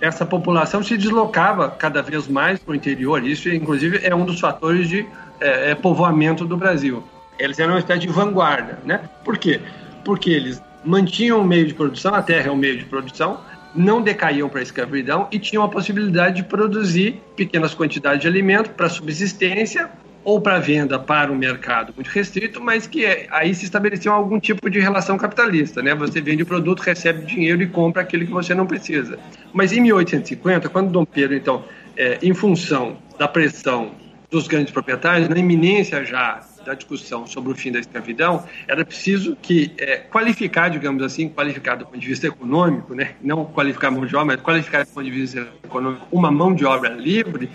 essa população se deslocava cada vez mais para o interior. Isso, inclusive, é um dos fatores de é, é, povoamento do Brasil. Eles eram uma espécie de vanguarda, né? Por quê? Porque eles mantinham o meio de produção, a terra é o meio de produção, não decaíam para a escravidão e tinham a possibilidade de produzir pequenas quantidades de alimento para subsistência ou para venda para o mercado muito restrito, mas que é, aí se estabeleceu algum tipo de relação capitalista, né? Você vende o produto, recebe dinheiro e compra aquilo que você não precisa. Mas em 1850, quando Dom Pedro, então, é, em função da pressão dos grandes proprietários, na iminência já da discussão sobre o fim da escravidão, era preciso que é, qualificar, digamos assim, qualificar do ponto de vista econômico, né? não qualificar mão de obra, mas qualificar do ponto de vista econômico uma mão de obra livre,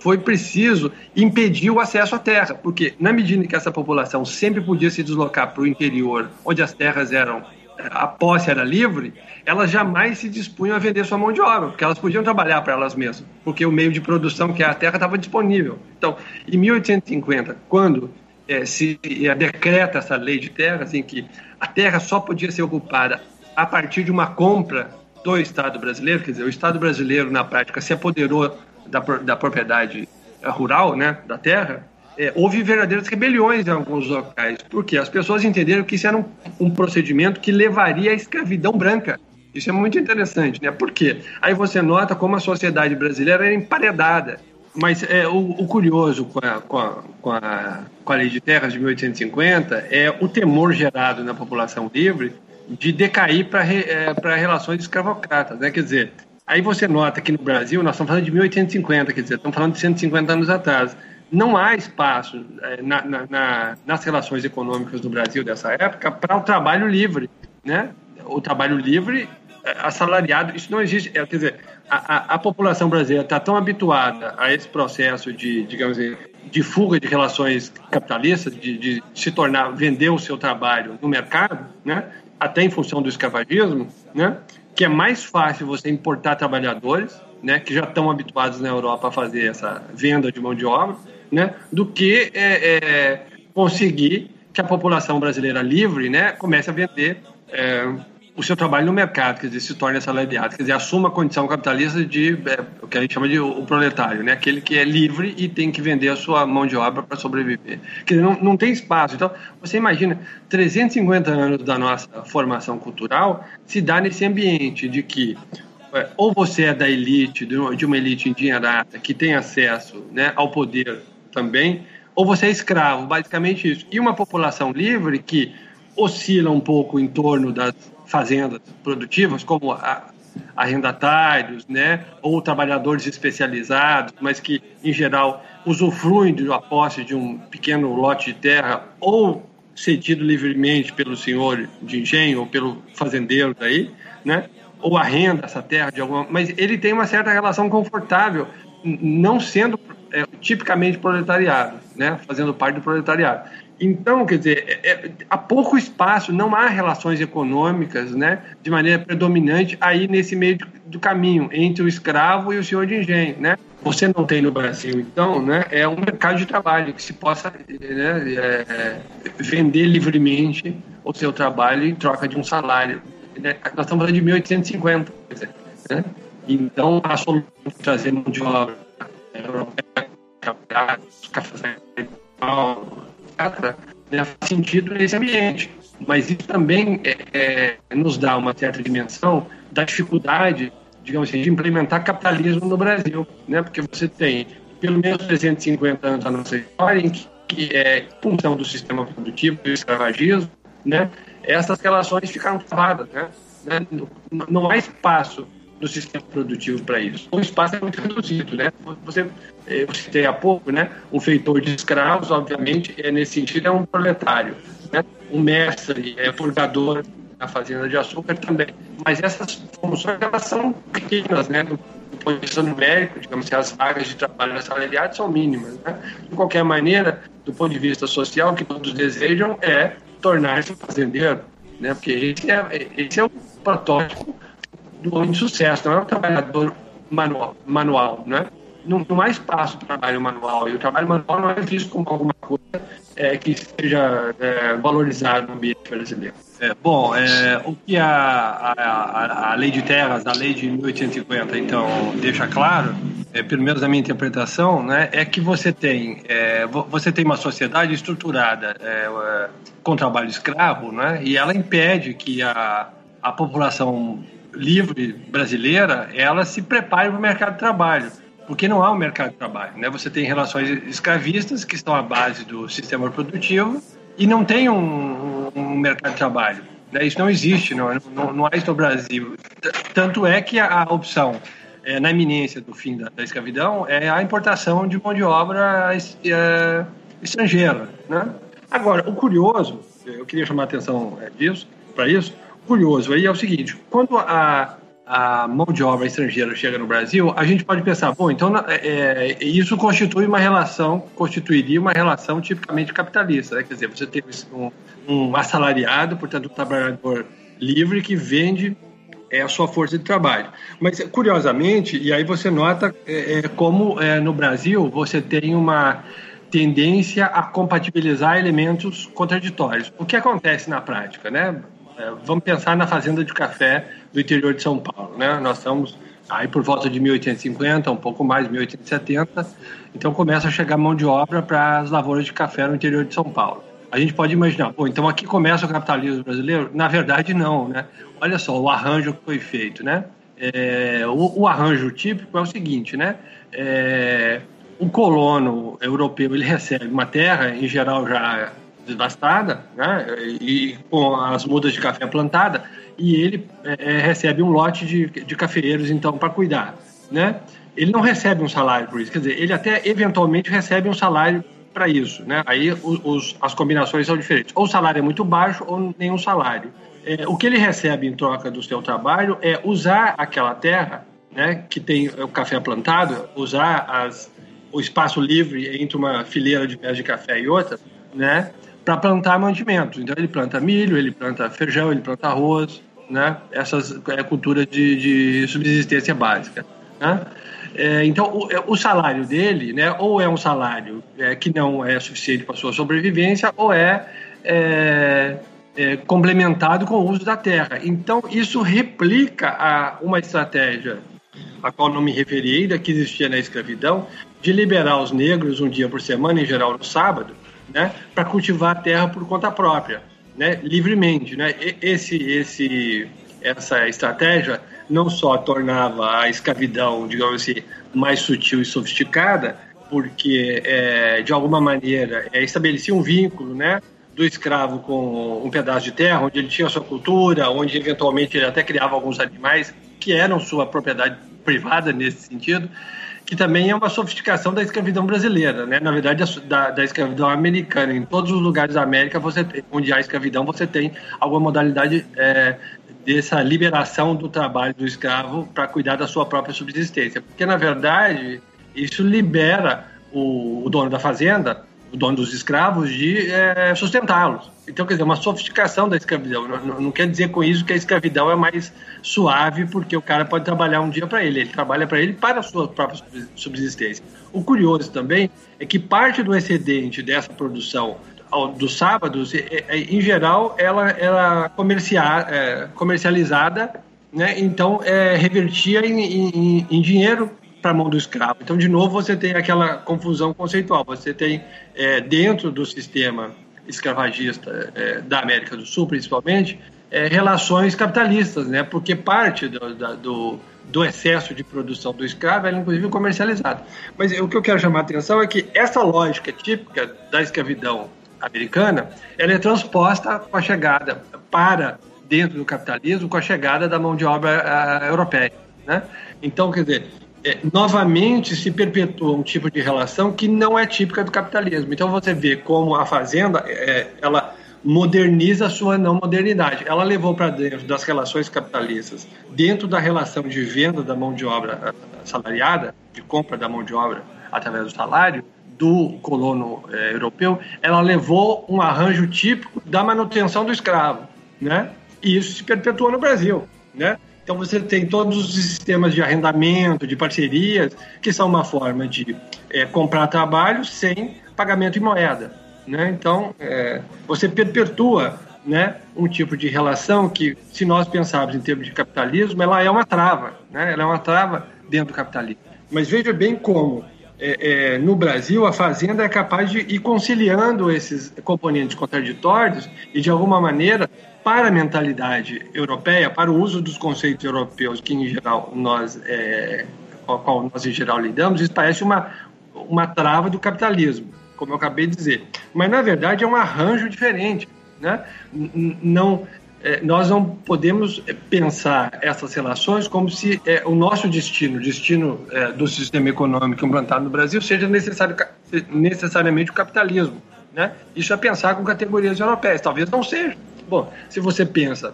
foi preciso impedir o acesso à terra, porque na medida em que essa população sempre podia se deslocar para o interior, onde as terras eram a posse era livre, elas jamais se dispunham a vender sua mão de obra, porque elas podiam trabalhar para elas mesmas, porque o meio de produção que é a terra estava disponível. Então, em 1850, quando é, se decreta essa lei de terras, em que a terra só podia ser ocupada a partir de uma compra do Estado brasileiro, quer dizer, o Estado brasileiro, na prática, se apoderou da, da propriedade rural, né, da terra, é, houve verdadeiras rebeliões em alguns locais, porque as pessoas entenderam que isso era um, um procedimento que levaria à escravidão branca. Isso é muito interessante, né? Por quê? Aí você nota como a sociedade brasileira era emparedada. Mas é, o, o curioso com a, com, a, com, a, com a Lei de Terras de 1850 é o temor gerado na população livre de decair para é, relações escravocratas, né? Quer dizer, aí você nota que no Brasil, nós estamos falando de 1850, quer dizer, estamos falando de 150 anos atrás. Não há espaço é, na, na, na, nas relações econômicas do Brasil dessa época para o trabalho livre, né? O trabalho livre é, assalariado, isso não existe. É, quer dizer, a, a, a população brasileira está tão habituada a esse processo de, digamos assim, de fuga de relações capitalistas, de, de, se tornar, vender o seu trabalho no mercado, né? até em função do escravagismo, né? Que é mais fácil você importar trabalhadores, né? que já estão habituados na Europa a fazer essa venda de mão de obra, né? do que é, é, conseguir que a população brasileira livre né? comece a vender é, o seu trabalho no mercado, quer dizer, se torne assalariado, quer dizer, assuma a condição capitalista de é, o que a gente chama de o, proletário, né? aquele que é livre e tem que vender a sua mão de obra para sobreviver. Quer dizer, não, não tem espaço. Então, você imagina, 350 anos da nossa formação cultural se dá nesse ambiente de que é, ou você é da elite, de uma elite endinheirada, que tem acesso né, ao poder também, ou você é escravo, basicamente isso. E uma população livre que oscila um pouco em torno das fazendas produtivas, como a, arrendatários, né, ou trabalhadores especializados, mas que, em geral, usufruem da posse de um pequeno lote de terra ou cedido livremente pelo senhor de engenho ou pelo fazendeiro daí, né, ou arrenda essa terra de alguma... Mas ele tem uma certa relação confortável, não sendo é, tipicamente proletariado, né, fazendo parte do proletariado. Então, quer dizer, é, é, há pouco espaço, não há relações econômicas, né, de maneira predominante aí nesse meio do caminho entre o escravo e o senhor de engenho, né? Você não tem no Brasil, então, né, é um mercado de trabalho que se possa né, é, vender livremente o seu trabalho em troca de um salário. Né? Nós estamos falando de 1850, dizer, né? Então, a solução de trazer mão de obra europeia, café, né, faz sentido nesse ambiente. Mas isso também é, é, nos dá uma certa dimensão da dificuldade, digamos assim, de implementar capitalismo no Brasil, né? Porque você tem pelo menos 350 anos da nossa história em que, que é função do sistema produtivo do escravagismo, né? Essas relações ficaram travadas, né? Não há espaço no sistema produtivo para isso. O espaço é muito reduzido, né? Você, eu citei há pouco, né? Um feitor de escravos, obviamente, é nesse sentido é um proletário, né? Um mestre é purgador na fazenda de açúcar também. Mas essas funções elas são pequenas, né? Do, do ponto de vista numérico, digamos assim, as vagas de trabalho assalariado são mínimas, né? De qualquer maneira, do ponto de vista social, o que todos desejam é tornar-se fazendeiro, né? Porque esse é, esse é o protótipo do homem de sucesso, não é um trabalhador manual, manual né? Não, não há espaço para trabalho manual, e o trabalho manual não é visto como alguma coisa é, que seja é, valorizado no ambiente brasileiro. É, bom, é, o que a, a, a, lei de terras, a lei de 1850, então, deixa claro, é, pelo menos na minha interpretação, né, é que você tem, é, você tem uma sociedade estruturada é, é, com trabalho escravo, né, e ela impede que a, a população livre brasileira, ela se prepare para o mercado de trabalho, porque não há um mercado de trabalho. Né? Você tem relações escravistas que estão à base do sistema produtivo e não tem um, um mercado de trabalho. Né? Isso não existe, não, não, não há isso no Brasil. Tanto é que a, opção é, na iminência do fim da, da, escravidão é a importação de mão de obra é, estrangeira. Né? Agora, o curioso, eu queria chamar a atenção é, disso, para isso, curioso aí é o seguinte: quando a, a mão de obra estrangeira chega no Brasil, a gente pode pensar, bom, então é, é, isso constitui uma relação, constituiria uma relação tipicamente capitalista, né? quer dizer, você tem um, um assalariado, portanto, um trabalhador livre que vende é a sua força de trabalho. Mas, curiosamente, e aí você nota é, é como é, no Brasil você tem uma tendência a compatibilizar elementos contraditórios. O que acontece na prática, né? É, vamos pensar na fazenda de café do interior de São Paulo, né? Nós estamos aí por volta de 1850, um pouco mais, 1870. Então começa a chegar mão de obra para as lavouras de café no interior de São Paulo. A gente pode imaginar, pô, então aqui começa o capitalismo brasileiro? Na verdade, não, né? Olha só o arranjo que foi feito, né? É, o, o, arranjo típico é o seguinte, né? É, o colono europeu ele recebe uma terra, em geral já devastada, né? E com as mudas de café plantada, e ele é, é, recebe um lote de, de cafeeiros então para cuidar, né? Ele não recebe um salário por isso, quer dizer, ele até eventualmente recebe um salário para isso, né? Aí os, os, as combinações são diferentes. Ou o salário é muito baixo ou nenhum salário. É, o que ele recebe em troca do seu trabalho é usar aquela terra, né? Que tem o café plantado, usar as, o espaço livre entre uma fileira de pés de café e outra, né? Para plantar mantimentos. Então ele planta milho, ele planta feijão, ele planta arroz, né? Essas é, culturas de, de subsistência básica. Né? É, então, o, é, o, salário dele, né, ou é um salário é, que não é suficiente para sua sobrevivência, ou é, é, é, complementado com o uso da terra. Então, isso replica a, uma estratégia a qual não me referi ainda, que existia na escravidão, de liberar os negros um dia por semana, em geral no sábado, né, para cultivar a terra por conta própria né, livremente. Né? Esse, esse, essa estratégia não só tornava a escravidão, digamos assim, mais sutil e sofisticada, porque, é, de alguma maneira, é, estabelecia um vínculo né, do escravo com um pedaço de terra, onde ele tinha sua cultura, onde eventualmente ele até criava alguns animais que eram sua propriedade privada nesse sentido, que também é uma sofisticação da escravidão brasileira, né? Na verdade, da, da escravidão americana. Em todos os lugares da América, você tem, onde há escravidão, você tem alguma modalidade é, dessa liberação do trabalho do escravo para cuidar da sua própria subsistência. Porque, na verdade, isso libera o, o dono da fazenda o dono dos escravos de é, sustentá-los. Então, quer dizer, uma sofisticação da escravidão. Não, não, quer dizer com isso que a escravidão é mais suave, porque o cara pode trabalhar um dia para ele. Ele trabalha para ele para a sua própria subsistência. O curioso também é que parte do excedente dessa produção dos sábados, é, é, em geral, ela era é, comercializada, né? então é, revertia em, em, em dinheiro para a mão do escravo. Então, de novo, você tem aquela confusão conceitual. Você tem, é, dentro do sistema escravagista é, da América do Sul, principalmente, é, relações capitalistas, né? porque parte do, da, do, do, excesso de produção do escravo era, inclusive, comercializado. Mas o que eu quero chamar a atenção é que essa lógica típica da escravidão americana ela é transposta com a chegada para dentro do capitalismo com a chegada da mão de obra a, europeia. Né? Então, quer dizer, é, novamente se perpetua um tipo de relação que não é típica do capitalismo. Então você vê como a fazenda é, ela moderniza a sua não modernidade. Ela levou para dentro das relações capitalistas, dentro da relação de venda da mão de obra salariada, de compra da mão de obra através do salário do colono é, europeu, ela levou um arranjo típico da manutenção do escravo, né? E isso se perpetuou no Brasil, né? Então você tem todos os sistemas de arrendamento, de parcerias, que são uma forma de é, comprar trabalho sem pagamento em moeda. Né? Então é, você perpetua né, um tipo de relação que, se nós pensarmos em termos de capitalismo, ela é uma trava, né? ela é uma trava dentro do capitalismo. Mas veja bem como é, é, no Brasil, a Fazenda é capaz de ir conciliando esses componentes contraditórios e, de alguma maneira, para a mentalidade europeia, para o uso dos conceitos europeus que, em geral, nós, é, com a qual nós, em geral, lidamos, isso parece uma, uma trava do capitalismo, como eu acabei de dizer. Mas, na verdade, é um arranjo diferente. Né? Não, é, nós não podemos pensar essas relações como se é, o nosso destino, o destino é, do sistema econômico implantado no Brasil, seja necessário, necessariamente o capitalismo. Né? Isso é pensar com categorias europeias, talvez não seja. Bom, se você pensa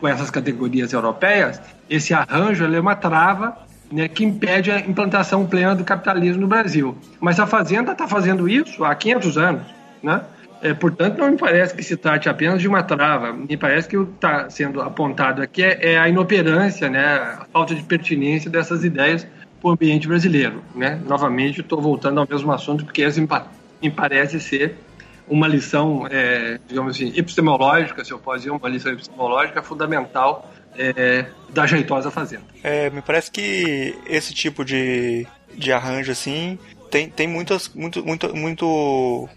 com essas categorias europeias, esse arranjo é uma trava né, que impede a implantação plena do capitalismo no Brasil. Mas a Fazenda está fazendo isso há 500 anos. Né? É, portanto, não me parece que se trate apenas de uma trava. Me parece que o que está sendo apontado aqui é, é, a inoperância, né, a falta de pertinência dessas ideias para o ambiente brasileiro. Né? Novamente, estou voltando ao mesmo assunto, porque esse me parece ser uma lição, é, digamos assim, epistemológica, se eu posso dizer, uma lição epistemológica fundamental é, da jeitosa fazenda. É, me parece que esse tipo de, de arranjo assim tem, tem muitas, muito, muito, muito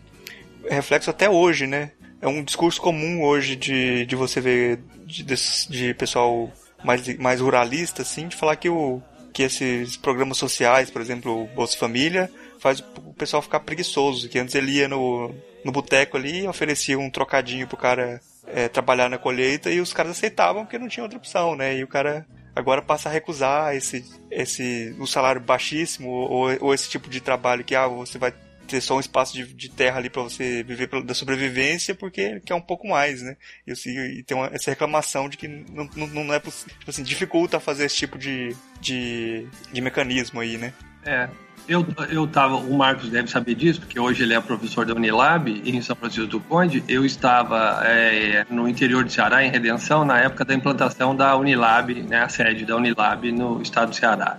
reflexo até hoje, né? É um discurso comum hoje de, de você ver de, de, pessoal mais, mais ruralista, assim, de falar que, o, que esses programas sociais, por exemplo, Bolsa Família, faz o pessoal ficar preguiçoso, que antes ele ia no, no boteco ali oferecia um trocadinho pro cara é, trabalhar na colheita e os caras aceitavam porque não tinha outra opção, né? E o cara agora passa a recusar esse, esse o salário baixíssimo ou, ou esse tipo de trabalho que ah, você vai ter só um espaço de, de terra ali para você viver da sobrevivência porque quer um pouco mais, né? E, assim, e tem uma, essa reclamação de que não, não, não é possível, tipo assim, dificulta fazer esse tipo de, de, de mecanismo aí, né? É, eu, eu tava, o Marcos deve saber disso, porque hoje ele é professor da Unilab em São Francisco do Conde. Eu estava é, no interior de Ceará, em Redenção, na época da implantação da Unilab, né, a sede da Unilab no estado do Ceará.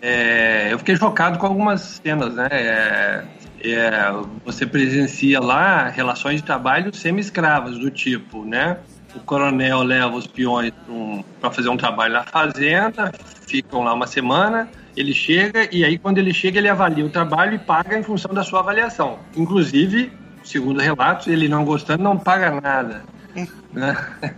É, eu fiquei chocado com algumas cenas, né? É, é, você presencia lá relações de trabalho semi-escravas, do tipo, né? O coronel leva os peões para fazer um trabalho na fazenda, ficam lá uma semana, ele chega e aí quando ele chega ele avalia o trabalho e paga em função da sua avaliação. Inclusive, segundo relatos, ele não gostando não paga nada. né?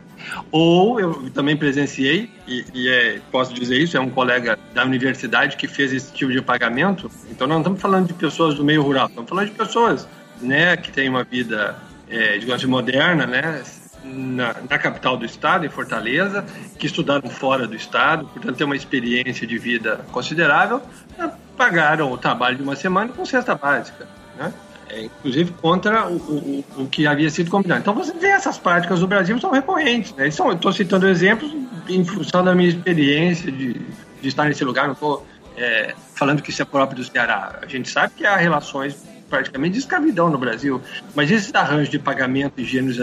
Ou eu também presenciei, e, e é, posso dizer isso, é um colega da universidade que fez esse tipo de pagamento. Então não estamos falando de pessoas do meio rural, estamos falando de pessoas né, que têm uma vida, é, digamos, moderna, né, na, na, capital do estado, em Fortaleza, que estudaram fora do estado, portanto têm uma experiência de vida considerável, né, pagaram o trabalho de uma semana com cesta básica. Né? é, inclusive contra o, o, o, que havia sido combinado. Então você vê essas práticas no Brasil são recorrentes. Né? São, estou citando exemplos em função da minha experiência de, de estar nesse lugar, não estou é, falando que isso é próprio do Ceará. A gente sabe que há relações praticamente escravidão no Brasil, mas esses arranjos de pagamento de gêneros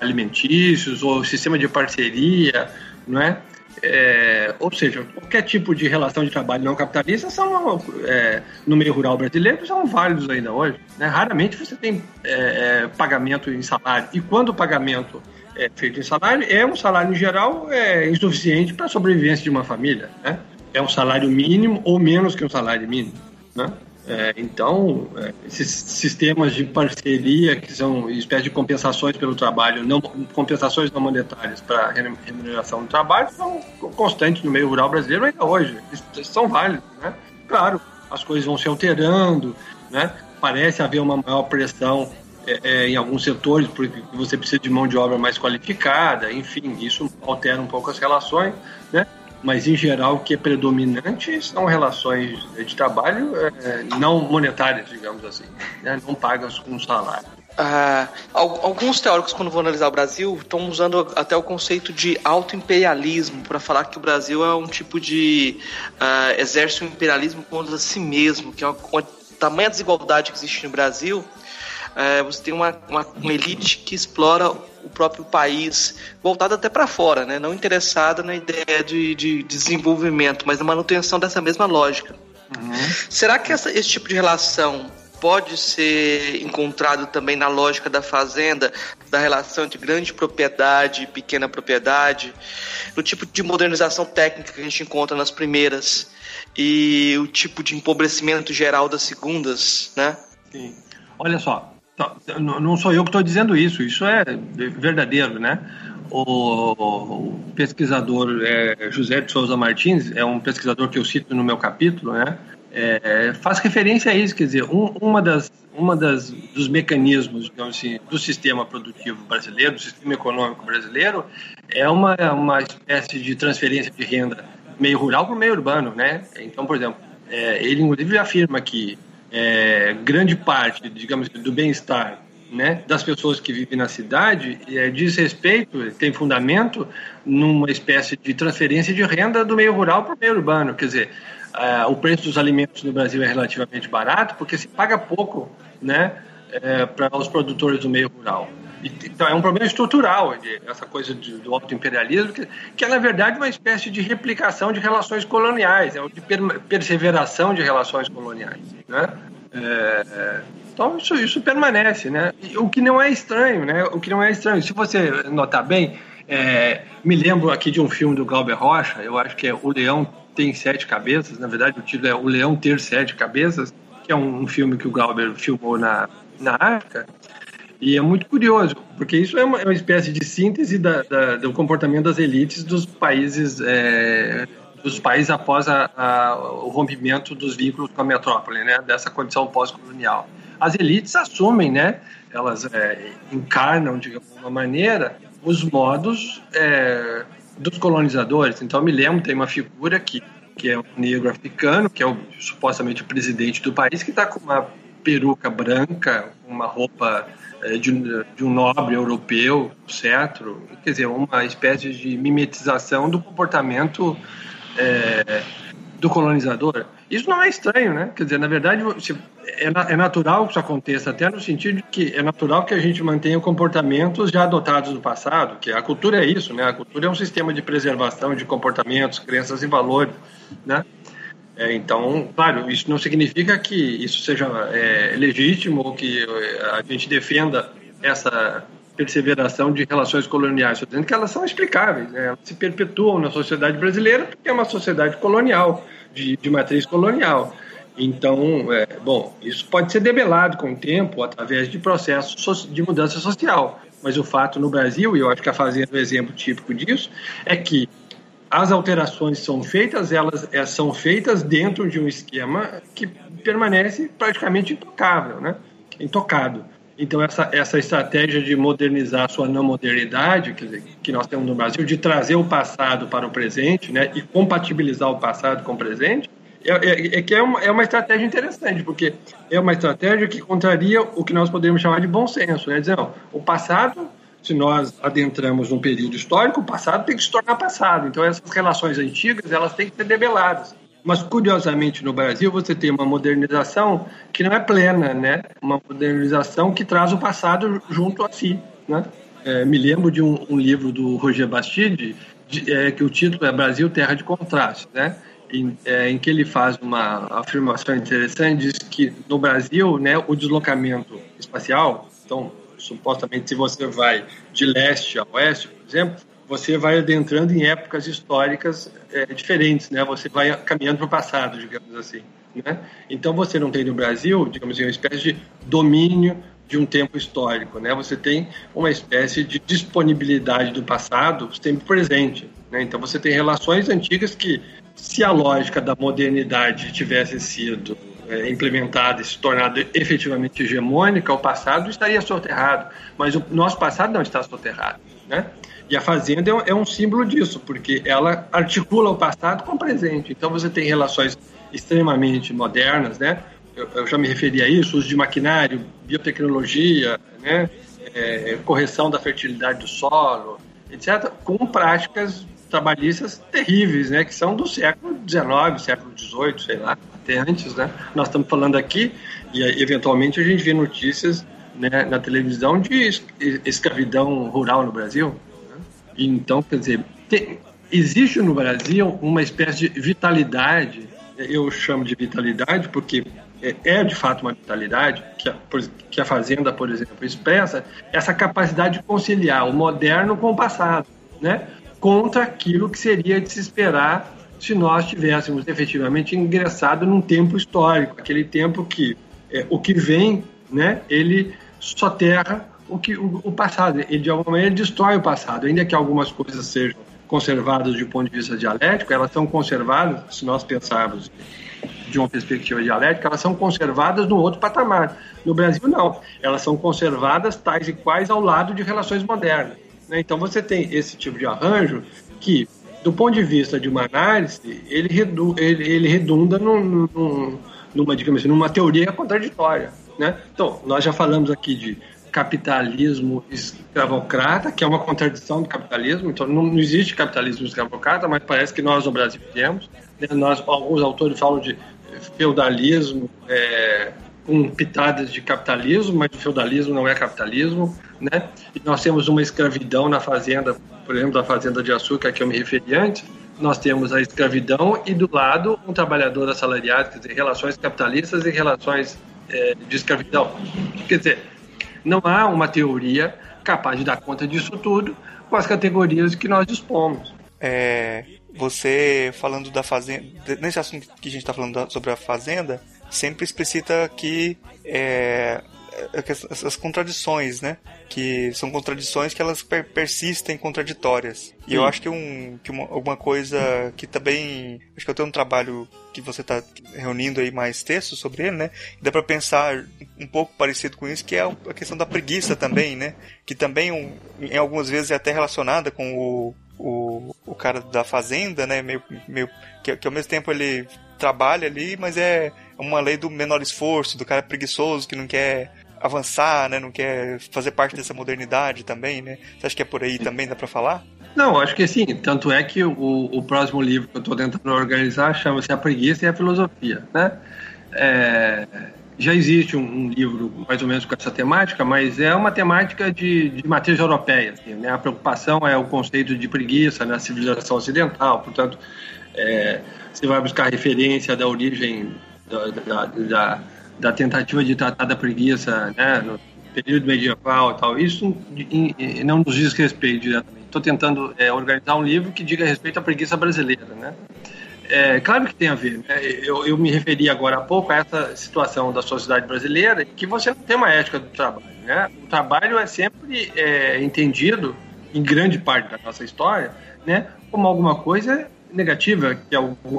alimentícios ou sistema de parceria, não é? É, ou seja, qualquer tipo de relação de trabalho não capitalista são, é, no meio rural brasileiro são válidos ainda hoje. Né? Raramente você tem é, é pagamento em salário. E quando o pagamento é feito em salário, é um salário em geral é, insuficiente para a sobrevivência de uma família. Né? É um salário mínimo ou menos que um salário mínimo. Né? É, então, é, esses sistemas de parceria, que são espécies de compensações pelo trabalho, não, compensações não monetárias para remuneração do trabalho, são constantes no meio rural brasileiro ainda hoje. Eles são válidos. Né? Claro, as coisas vão se alterando, né? parece haver uma maior pressão é, é, em alguns setores, porque você precisa de mão de obra mais qualificada, enfim, isso altera um pouco as relações, né? Mas em geral o que é predominante são relações de trabalho é, não monetárias, digamos assim, né? não pagas com salário. Uh, alguns teóricos, quando vão analisar o Brasil, estão usando até o conceito de autoimperialismo para falar que o Brasil é um tipo de uh, exerce um imperialismo contra si mesmo, que é uma, uma tamanha desigualdade que existe no Brasil é, você tem uma, uma, uma, elite que explora o próprio país, voltada até para fora, né? não interessada na ideia de, de, desenvolvimento, mas na manutenção dessa mesma lógica. Uhum. Será que essa, esse tipo de relação pode ser encontrado também na lógica da fazenda, da relação entre grande propriedade e pequena propriedade, no tipo de modernização técnica que a gente encontra nas primeiras e o tipo de empobrecimento geral das segundas, né? Sim. Olha só, não sou eu que estou dizendo isso, isso é verdadeiro, né? O, pesquisador é, José de Souza Martins, é um pesquisador que eu cito no meu capítulo, né? É, faz referência a isso, quer dizer, um, uma das uma das dos mecanismos, digamos assim, do sistema produtivo brasileiro, do sistema econômico brasileiro, é uma uma espécie de transferência de renda meio rural para o meio urbano, né? Então, por exemplo, é, ele inclusive afirma que é, grande parte, digamos, do bem-estar né, das pessoas que vivem na cidade é, diz respeito, tem fundamento numa espécie de transferência de renda do meio rural para o meio urbano. Quer dizer, é, o preço dos alimentos no Brasil é relativamente barato porque se paga pouco né, é, para os produtores do meio rural. Então, é um problema estrutural, essa coisa do autoimperialismo, que, que é, na verdade, uma espécie de replicação de relações coloniais, é de per, perseveração de relações coloniais. Né? É, Então isso, isso permanece, né? O que não é estranho, né? O que não é estranho. Se você notar bem, é, me lembro aqui de um filme do Glauber Rocha, eu acho que é O Leão Tem Sete Cabeças, na verdade o título é O Leão Ter Sete Cabeças, que é um, um filme que o Glauber filmou na, na África, e é muito curioso, porque isso é uma, é uma espécie de síntese da, da, do comportamento das elites dos países é, dos países após a, a, o rompimento dos vínculos com a metrópole, né, dessa condição pós-colonial. As elites assumem, né, elas é, encarnam de alguma maneira os modos é, dos colonizadores. Então, me lembro, tem uma figura que, que é um negro africano, que é o, supostamente o presidente do país, que está com uma peruca branca, uma roupa é, de, de, um nobre europeu, cetro, quer dizer, uma espécie de mimetização do comportamento é, do colonizador. Isso não é estranho, né? Quer dizer, na verdade, é, é natural que isso aconteça, até no sentido de que é natural que a gente mantenha comportamentos já adotados no passado, que a cultura é isso, né? A cultura é um sistema de preservação de comportamentos, crenças e valores, né? É, então, claro, isso não significa que isso seja é, legítimo ou que é, a gente defenda essa perseveração de relações coloniais. Estou dizendo que elas são explicáveis, né? elas se perpetuam na sociedade brasileira porque é uma sociedade colonial, de, de matriz colonial. Então, é, bom, isso pode ser debelado com o tempo através de processos de mudança social. Mas o fato no Brasil, e eu acho que a Fazenda é um exemplo típico disso, é que as alterações são feitas, elas é, são feitas dentro de um esquema que permanece praticamente intocável, né? intocado. Então, essa, essa estratégia de modernizar a sua não modernidade, que nós temos no Brasil, de trazer o passado para o presente né, e compatibilizar o passado com o presente, é, é, é que é uma, é uma estratégia interessante, porque é uma estratégia que contraria o que nós poderíamos chamar de bom senso. Né? Dizer, não, o passado se nós adentramos num período histórico, o passado tem que se tornar passado. Então, essas relações antigas elas têm que ser debeladas. Mas, curiosamente, no Brasil, você tem uma modernização que não é plena, né? Uma modernização que traz o passado junto a si, né? É, me lembro de um, um, livro do Roger Bastide, de, é, que o título é Brasil, Terra de Contraste, né? Em, é, em, que ele faz uma afirmação interessante, diz que no Brasil, né, o deslocamento espacial, então supostamente, se você vai de leste a oeste, por exemplo, você vai adentrando em épocas históricas é, diferentes, né? Você vai caminhando para o passado, digamos assim, né? Então você não tem no Brasil, digamos assim, uma espécie de domínio de um tempo histórico, né? Você tem uma espécie de disponibilidade do passado sempre presente, né? Então você tem relações antigas que, se a lógica da modernidade tivesse sido é, implementada e se tornado efetivamente hegemônica, o passado estaria soterrado. Mas o nosso passado não está soterrado. Né? E a Fazenda é um, é símbolo disso, porque ela articula o passado com o presente. Então você tem relações extremamente modernas, né? Eu, eu já me referi a isso, uso de maquinário, biotecnologia, né? É, correção da fertilidade do solo, etc., com práticas trabalhistas terríveis, né? Que são do século XIX, século XVIII, sei lá até antes, né? Nós estamos falando aqui e eventualmente a gente vê notícias né, na televisão de escravidão rural no Brasil. Né? Então, quer dizer, tem, existe no Brasil uma espécie de vitalidade, eu chamo de vitalidade porque é, é de fato uma vitalidade que a, que a Fazenda, por exemplo, expressa, essa capacidade de conciliar o moderno com o passado, né? contra aquilo que seria de se esperar se nós tivéssemos efetivamente ingressado num tempo histórico, aquele tempo que é, o que vem, né, ele soterra o que o, o, passado, ele de alguma maneira destrói o passado, ainda que algumas coisas sejam conservadas do ponto de vista dialético, elas são conservadas, se nós pensarmos de uma perspectiva dialética, elas são conservadas no outro patamar. No Brasil, não. Elas são conservadas tais e quais ao lado de relações modernas. Né? Então, você tem esse tipo de arranjo que do ponto de vista de uma análise, ele, redu, ele, ele redunda num, num, numa, digamos assim, numa teoria contraditória. Né? Então, nós já falamos aqui de capitalismo escravocrata, que é uma contradição do capitalismo. Então, não, não existe capitalismo escravocrata, mas parece que nós no Brasil temos. Né? Nós, alguns autores falam de feudalismo é, com pitadas de capitalismo, mas o feudalismo não é capitalismo. Né? E nós temos uma escravidão na fazenda por exemplo, da fazenda de açúcar que eu me referi antes, nós temos a escravidão e do lado um trabalhador assalariado, quer dizer, relações capitalistas e relações é, de escravidão. Quer dizer, não há uma teoria capaz de dar conta disso tudo com as categorias que nós dispomos. É, você falando da fazenda, nesse assunto que a gente está falando sobre a fazenda, sempre explicita que é, essas contradições, né? Que são contradições que elas per persistem contraditórias. E Sim. eu acho que, um, que uma, alguma coisa que também. Acho que eu tenho um trabalho que você está reunindo aí mais textos sobre ele, né? Dá para pensar um pouco parecido com isso, que é a questão da preguiça também, né? Que também, um, em algumas vezes, é até relacionada com o, o, o cara da fazenda, né? Meio, meio, que, que ao mesmo tempo ele trabalha ali, mas é uma lei do menor esforço, do cara preguiçoso que não quer avançar, né? Não quer fazer parte dessa modernidade também, né? Você acha que é por aí também, dá para falar? Não, acho que sim. Tanto é que o, o próximo livro que eu estou tentando organizar chama-se A Preguiça e a Filosofia, né? É, já existe um, um, livro mais ou menos com essa temática, mas é uma temática de, de matriz europeia. Assim, né? A preocupação é o conceito de preguiça na civilização ocidental, portanto, é, você vai buscar referência da origem da, da, da da tentativa de tratar da preguiça né, no período medieval e tal, isso não nos diz respeito diretamente. Estou tentando é, organizar um livro que diga respeito à preguiça brasileira, né? É, claro que tem a ver. Né? Eu, eu, me referi agora há pouco a essa situação da sociedade brasileira que você não tem uma ética do trabalho. Né? O trabalho é sempre é, entendido, em grande parte da nossa história, né, como alguma coisa negativa, que é,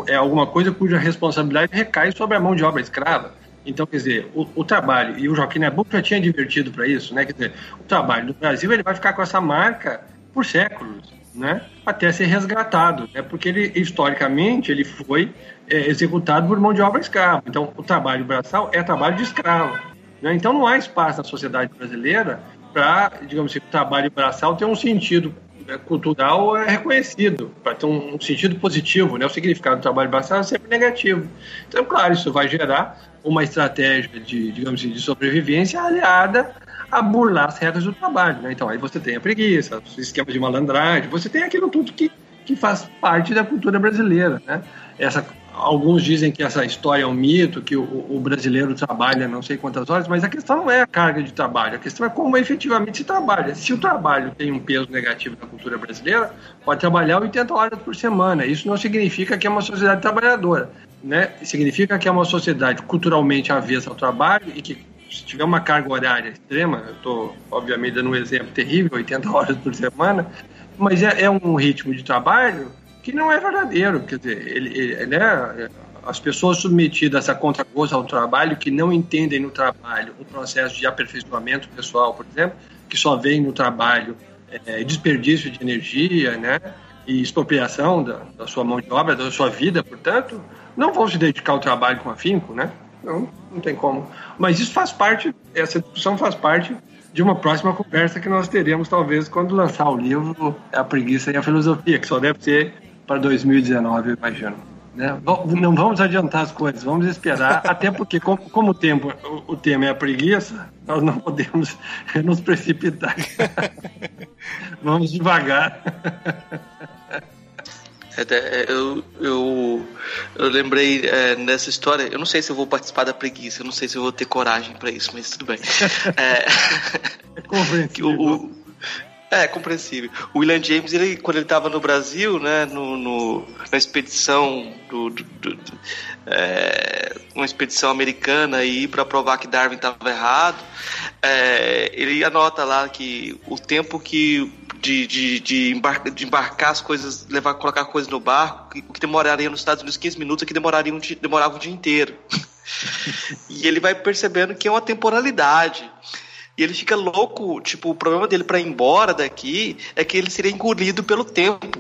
é alguma coisa cuja responsabilidade recai sobre a mão de obra escrava. Então, quer dizer, o, o trabalho, e o Joaquim Nabuco já tinha divertido para isso, né? Quer dizer, o trabalho do Brasil ele vai ficar com essa marca por séculos, né? Até ser resgatado, né? Porque ele, historicamente, ele foi é, executado por mão de obra escrava. Então, o trabalho braçal é trabalho de escravo. Né? Então, não há espaço na sociedade brasileira para, digamos assim, o trabalho braçal ter um sentido né, cultural é reconhecido, para ter um, sentido positivo, né? O significado do trabalho braçal é sempre negativo. Então, claro, isso vai gerar uma estratégia de, digamos assim, de sobrevivência aliada a burlar as regras do trabalho. Né? Então, aí você tem a preguiça, o esquema de malandragem, você tem aquilo tudo que, que faz parte da cultura brasileira. Né? Essa, alguns dizem que essa história é um mito, que o, o, brasileiro trabalha não sei quantas horas, mas a questão não é a carga de trabalho, a questão é como efetivamente se trabalha. Se o trabalho tem um peso negativo na cultura brasileira, pode trabalhar 80 horas por semana. Isso não significa que é uma sociedade trabalhadora né, significa que é uma sociedade culturalmente avessa ao trabalho e que se tiver uma carga horária extrema, eu estou obviamente dando um exemplo terrível, 80 horas por semana, mas é, é um ritmo de trabalho que não é verdadeiro, quer dizer, ele, ele né, as pessoas submetidas a contragosto ao trabalho, que não entendem no trabalho um processo de aperfeiçoamento pessoal, por exemplo, que só vem no trabalho é, desperdício de energia, né, e expropriação da, da sua mão de obra, da sua vida, portanto, não vão se dedicar ao trabalho com afinco, né? Não, não tem como. Mas isso faz parte, essa discussão faz parte de uma próxima conversa que nós teremos, talvez, quando lançar o livro A Preguiça e a Filosofia, que só deve ser para 2019, eu imagino. Né? Não vamos adiantar as coisas, vamos esperar, até porque, como, como o, tempo, o, o tema é a preguiça, nós não podemos nos precipitar. vamos devagar. É, é, eu, eu, eu lembrei é, nessa história, eu não sei se eu vou participar da preguiça, eu não sei se eu vou ter coragem para isso, mas tudo bem. É, é. O, é, compreensível. O William James, ele, quando ele estava no Brasil, né, no, no na expedição do, do, do é, uma expedição americana e para provar que Darwin estava errado, é, ele anota lá que o tempo que de, de, de, embarcar, de embarcar as coisas, levar, colocar coisas no barco, o que demoraria nos Estados Unidos 15 minutos, aqui demoraria um, demorava um dia inteiro. e ele vai percebendo que é uma temporalidade. E ele fica louco, tipo, o problema dele para ir embora daqui é que ele seria engolido pelo tempo.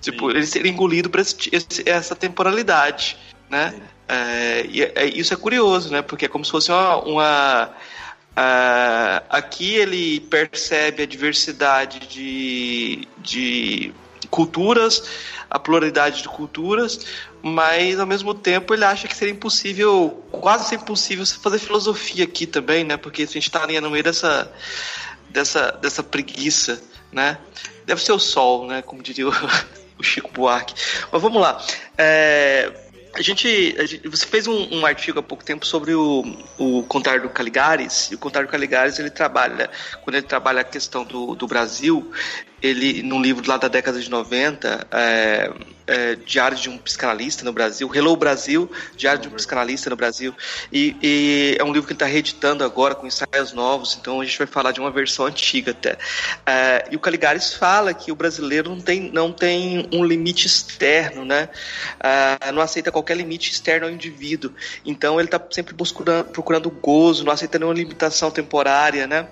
Tipo, Sim. ele seria engolido por essa temporalidade, né? É, e é, isso é curioso, né? Porque é como se fosse uma, uma Uh, aqui ele percebe a diversidade de, de culturas, a pluralidade de culturas, mas ao mesmo tempo ele acha que seria impossível, quase impossível fazer filosofia aqui também, né? Porque a gente está ali no meio dessa, dessa, dessa preguiça, né? Deve ser o sol, né? Como diria o, o Chico Buarque. Mas vamos lá. É, a gente, a gente, você fez um, um, artigo há pouco tempo sobre o, o Contar do Caligares, e o Contar do Caligares ele trabalha, quando ele trabalha a questão do, do Brasil, ele, num livro lá da década de 90, é, é, Diário de um Psicanalista no Brasil, Hello Brasil, Diário de um Psicanalista no Brasil, e, e é um livro que ele está reeditando agora com ensaios novos, então a gente vai falar de uma versão antiga até. É, e o Caligares fala que o brasileiro não tem, não tem um limite externo, né? É, não aceita qualquer limite externo ao indivíduo, então ele está sempre buscando, procurando gozo, não aceita nenhuma limitação temporária, né?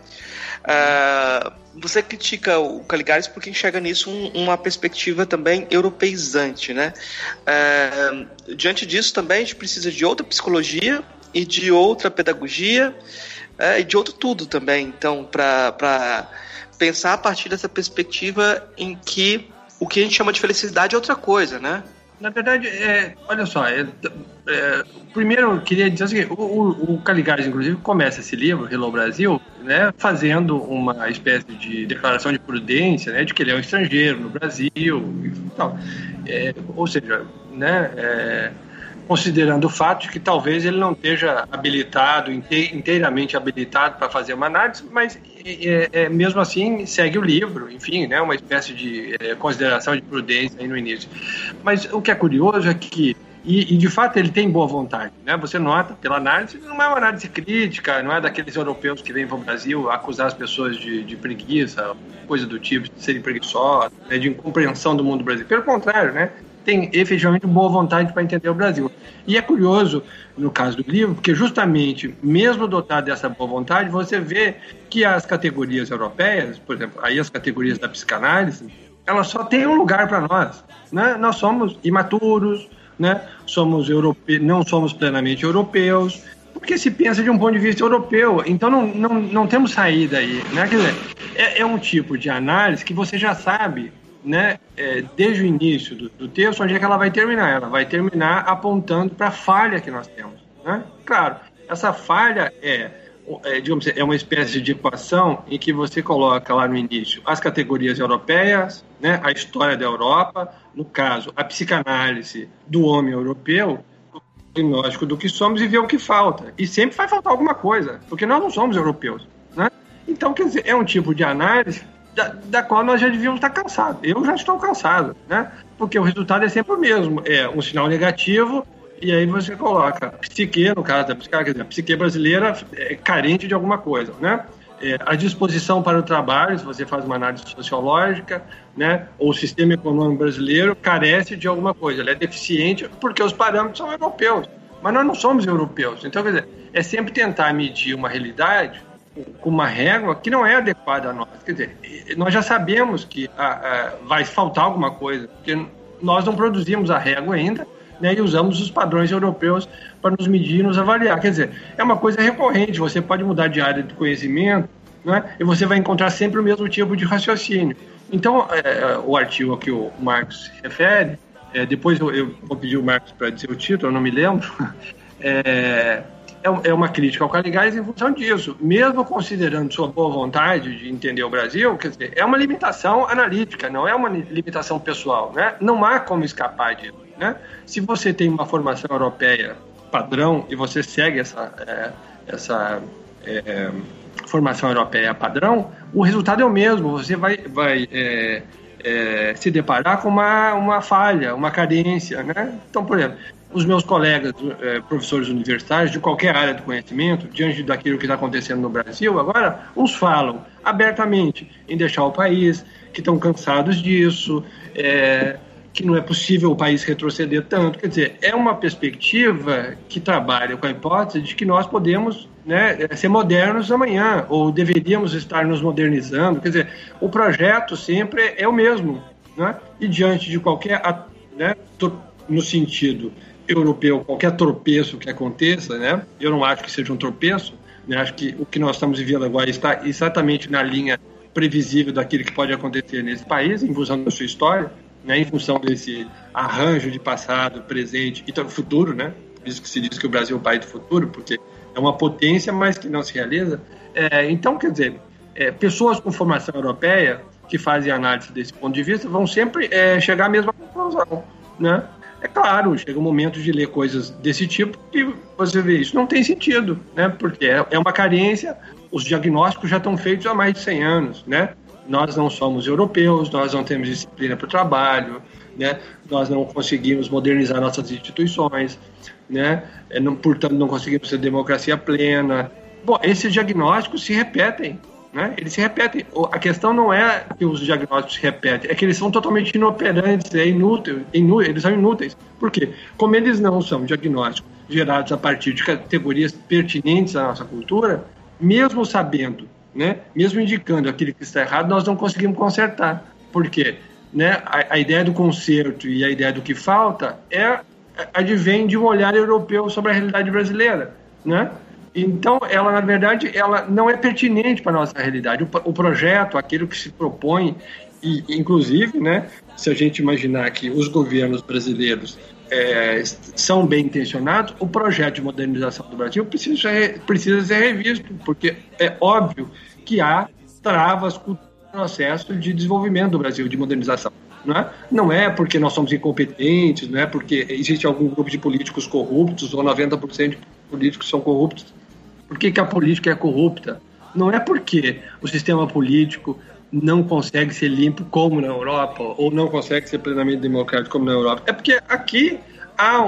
Você critica o Caligares porque enxerga nisso um, uma perspectiva também europeizante, né? Uh, diante disso também a gente precisa de outra psicologia e de outra pedagogia uh, e de outro tudo também, então, para pensar a partir dessa perspectiva em que o que a gente chama de felicidade é outra coisa, né? Na verdade, é, olha só, é, é, primeiro eu queria dizer o, o, o Caligares, inclusive, começa esse livro, Hello Brasil, né, fazendo uma espécie de declaração de prudência, né, de que ele é um estrangeiro no Brasil e tal. É, ou seja, né, é, considerando o fato de que talvez ele não esteja habilitado, inteiramente habilitado para fazer uma análise, mas é, é, mesmo assim segue o livro, enfim, né, uma espécie de é, consideração de prudência aí no início. Mas o que é curioso é que e, e, de fato ele tem boa vontade, né? Você nota pela análise, não é uma análise crítica, não é daqueles europeus que vêm para o Brasil acusar as pessoas de, de preguiça, coisa do tipo, de serem preguiçosas, né? de incompreensão do mundo brasileiro. Pelo contrário, né? Tem efetivamente boa vontade para entender o Brasil. E é curioso, no caso do livro, porque justamente, mesmo dotado dessa boa vontade, você vê que as categorias europeias, por exemplo, aí as categorias da psicanálise, elas só têm um lugar para nós. Né? Nós somos imaturos, né? somos europe... não somos plenamente europeus, porque se pensa de um ponto de vista europeu, então não, não, não temos saída aí. Né? Quer dizer, é, é um tipo de análise que você já sabe né, é, desde o início do, do, texto, onde é que ela vai terminar? Ela vai terminar apontando para a falha que nós temos. Né? Claro, essa falha é, é, digamos, é uma espécie de equação em que você coloca lá no início as categorias europeias, né, a história da Europa, no caso, a psicanálise do homem europeu, o diagnóstico do que somos e ver o que falta. E sempre vai faltar alguma coisa, porque nós não somos europeus. Né? Então, quer dizer, é um tipo de análise da, da, qual nós já devíamos estar cansados. Eu já estou cansado, né? Porque o resultado é sempre o mesmo. É um sinal negativo e aí você coloca psique, no caso da psique, a psique brasileira é carente de alguma coisa, né? É, a disposição para o trabalho, se você faz uma análise sociológica, né, ou o sistema econômico brasileiro carece de alguma coisa, ele é deficiente porque os parâmetros são europeus, mas nós não somos europeus. Então, quer dizer, é sempre tentar medir uma realidade com uma régua que não é adequada a nós. Quer dizer, nós já sabemos que a, a, vai faltar alguma coisa, porque nós não produzimos a régua ainda, né, e usamos os padrões europeus para nos medir e nos avaliar. Quer dizer, é uma coisa recorrente, você pode mudar de área de conhecimento, né, e você vai encontrar sempre o mesmo tipo de raciocínio. Então, é, é o artigo a que o Marcos se refere, é, depois eu, eu, vou pedir o Marcos para dizer o título, eu não me lembro, é, é, é uma crítica ao Caligares em função disso. Mesmo considerando sua boa vontade de entender o Brasil, quer dizer, é uma limitação analítica, não é uma limitação pessoal. Né? Não há como escapar disso. Né? Se você tem uma formação europeia padrão e você segue essa, é, essa é, formação europeia padrão, o resultado é o mesmo. Você vai, vai é, é se deparar com uma, uma falha, uma carência. Né? Então, por exemplo, os meus colegas é, professores universitários de qualquer área do conhecimento, diante daquilo que está acontecendo no Brasil, agora, uns falam abertamente em deixar o país, que estão cansados disso, é, que não é possível o país retroceder tanto. Quer dizer, é uma perspectiva que trabalha com a hipótese de que nós podemos né, ser modernos amanhã, ou deveríamos estar nos modernizando. Quer dizer, o projeto sempre é o mesmo. Né? E diante de qualquer, né, no sentido europeu, qualquer tropeço que aconteça, né? Eu não acho que seja um tropeço, né? Acho que o que nós estamos vivendo agora está exatamente na linha previsível daquilo que pode acontecer nesse país, em função da sua história, né? Em função desse arranjo de passado, presente e futuro, né? Por isso que se diz que o Brasil é o país do futuro, porque é uma potência, mas que não se realiza. É, então, quer dizer, é, pessoas com formação europeia que fazem análise desse ponto de vista vão sempre é, chegar à mesma conclusão, né? É claro, chega um momento de ler coisas desse tipo e você vê isso não tem sentido, né? Porque é, é uma carência, os diagnósticos já estão feitos há mais de 100 anos, né? Nós não somos europeus, nós não temos disciplina para o trabalho, né? Nós não conseguimos modernizar nossas instituições, né? É, portanto, não conseguimos ter democracia plena. Bom, esses diagnósticos se repetem, né? Eles se repetem. A questão não é que os diagnósticos se repetem, é que eles são totalmente inoperantes, é inútil, inútil, eles são inúteis. Por quê? Como eles não são diagnósticos gerados a partir de categorias pertinentes à nossa cultura, mesmo sabendo, né, mesmo indicando aquilo que está errado, nós não conseguimos consertar. Por quê? Né, a, a ideia do conserto e a ideia do que falta é advém de um olhar europeu sobre a realidade brasileira, né? Então, ela, na verdade, ela não é pertinente para a nossa realidade. O, o, projeto, aquilo que se propõe, e, inclusive, né, se a gente imaginar que os governos brasileiros é, são bem intencionados, o projeto de modernização do Brasil precisa ser, precisa ser revisto, porque é óbvio que há travas no processo de desenvolvimento do Brasil, de modernização. Não é? não é porque nós somos incompetentes, não é porque existe algum grupo de políticos corruptos ou 90% de políticos são corruptos. Por que, que a política é corrupta? Não é porque o sistema político não consegue ser limpo como na Europa ou não consegue ser plenamente democrático como na Europa. É porque aqui há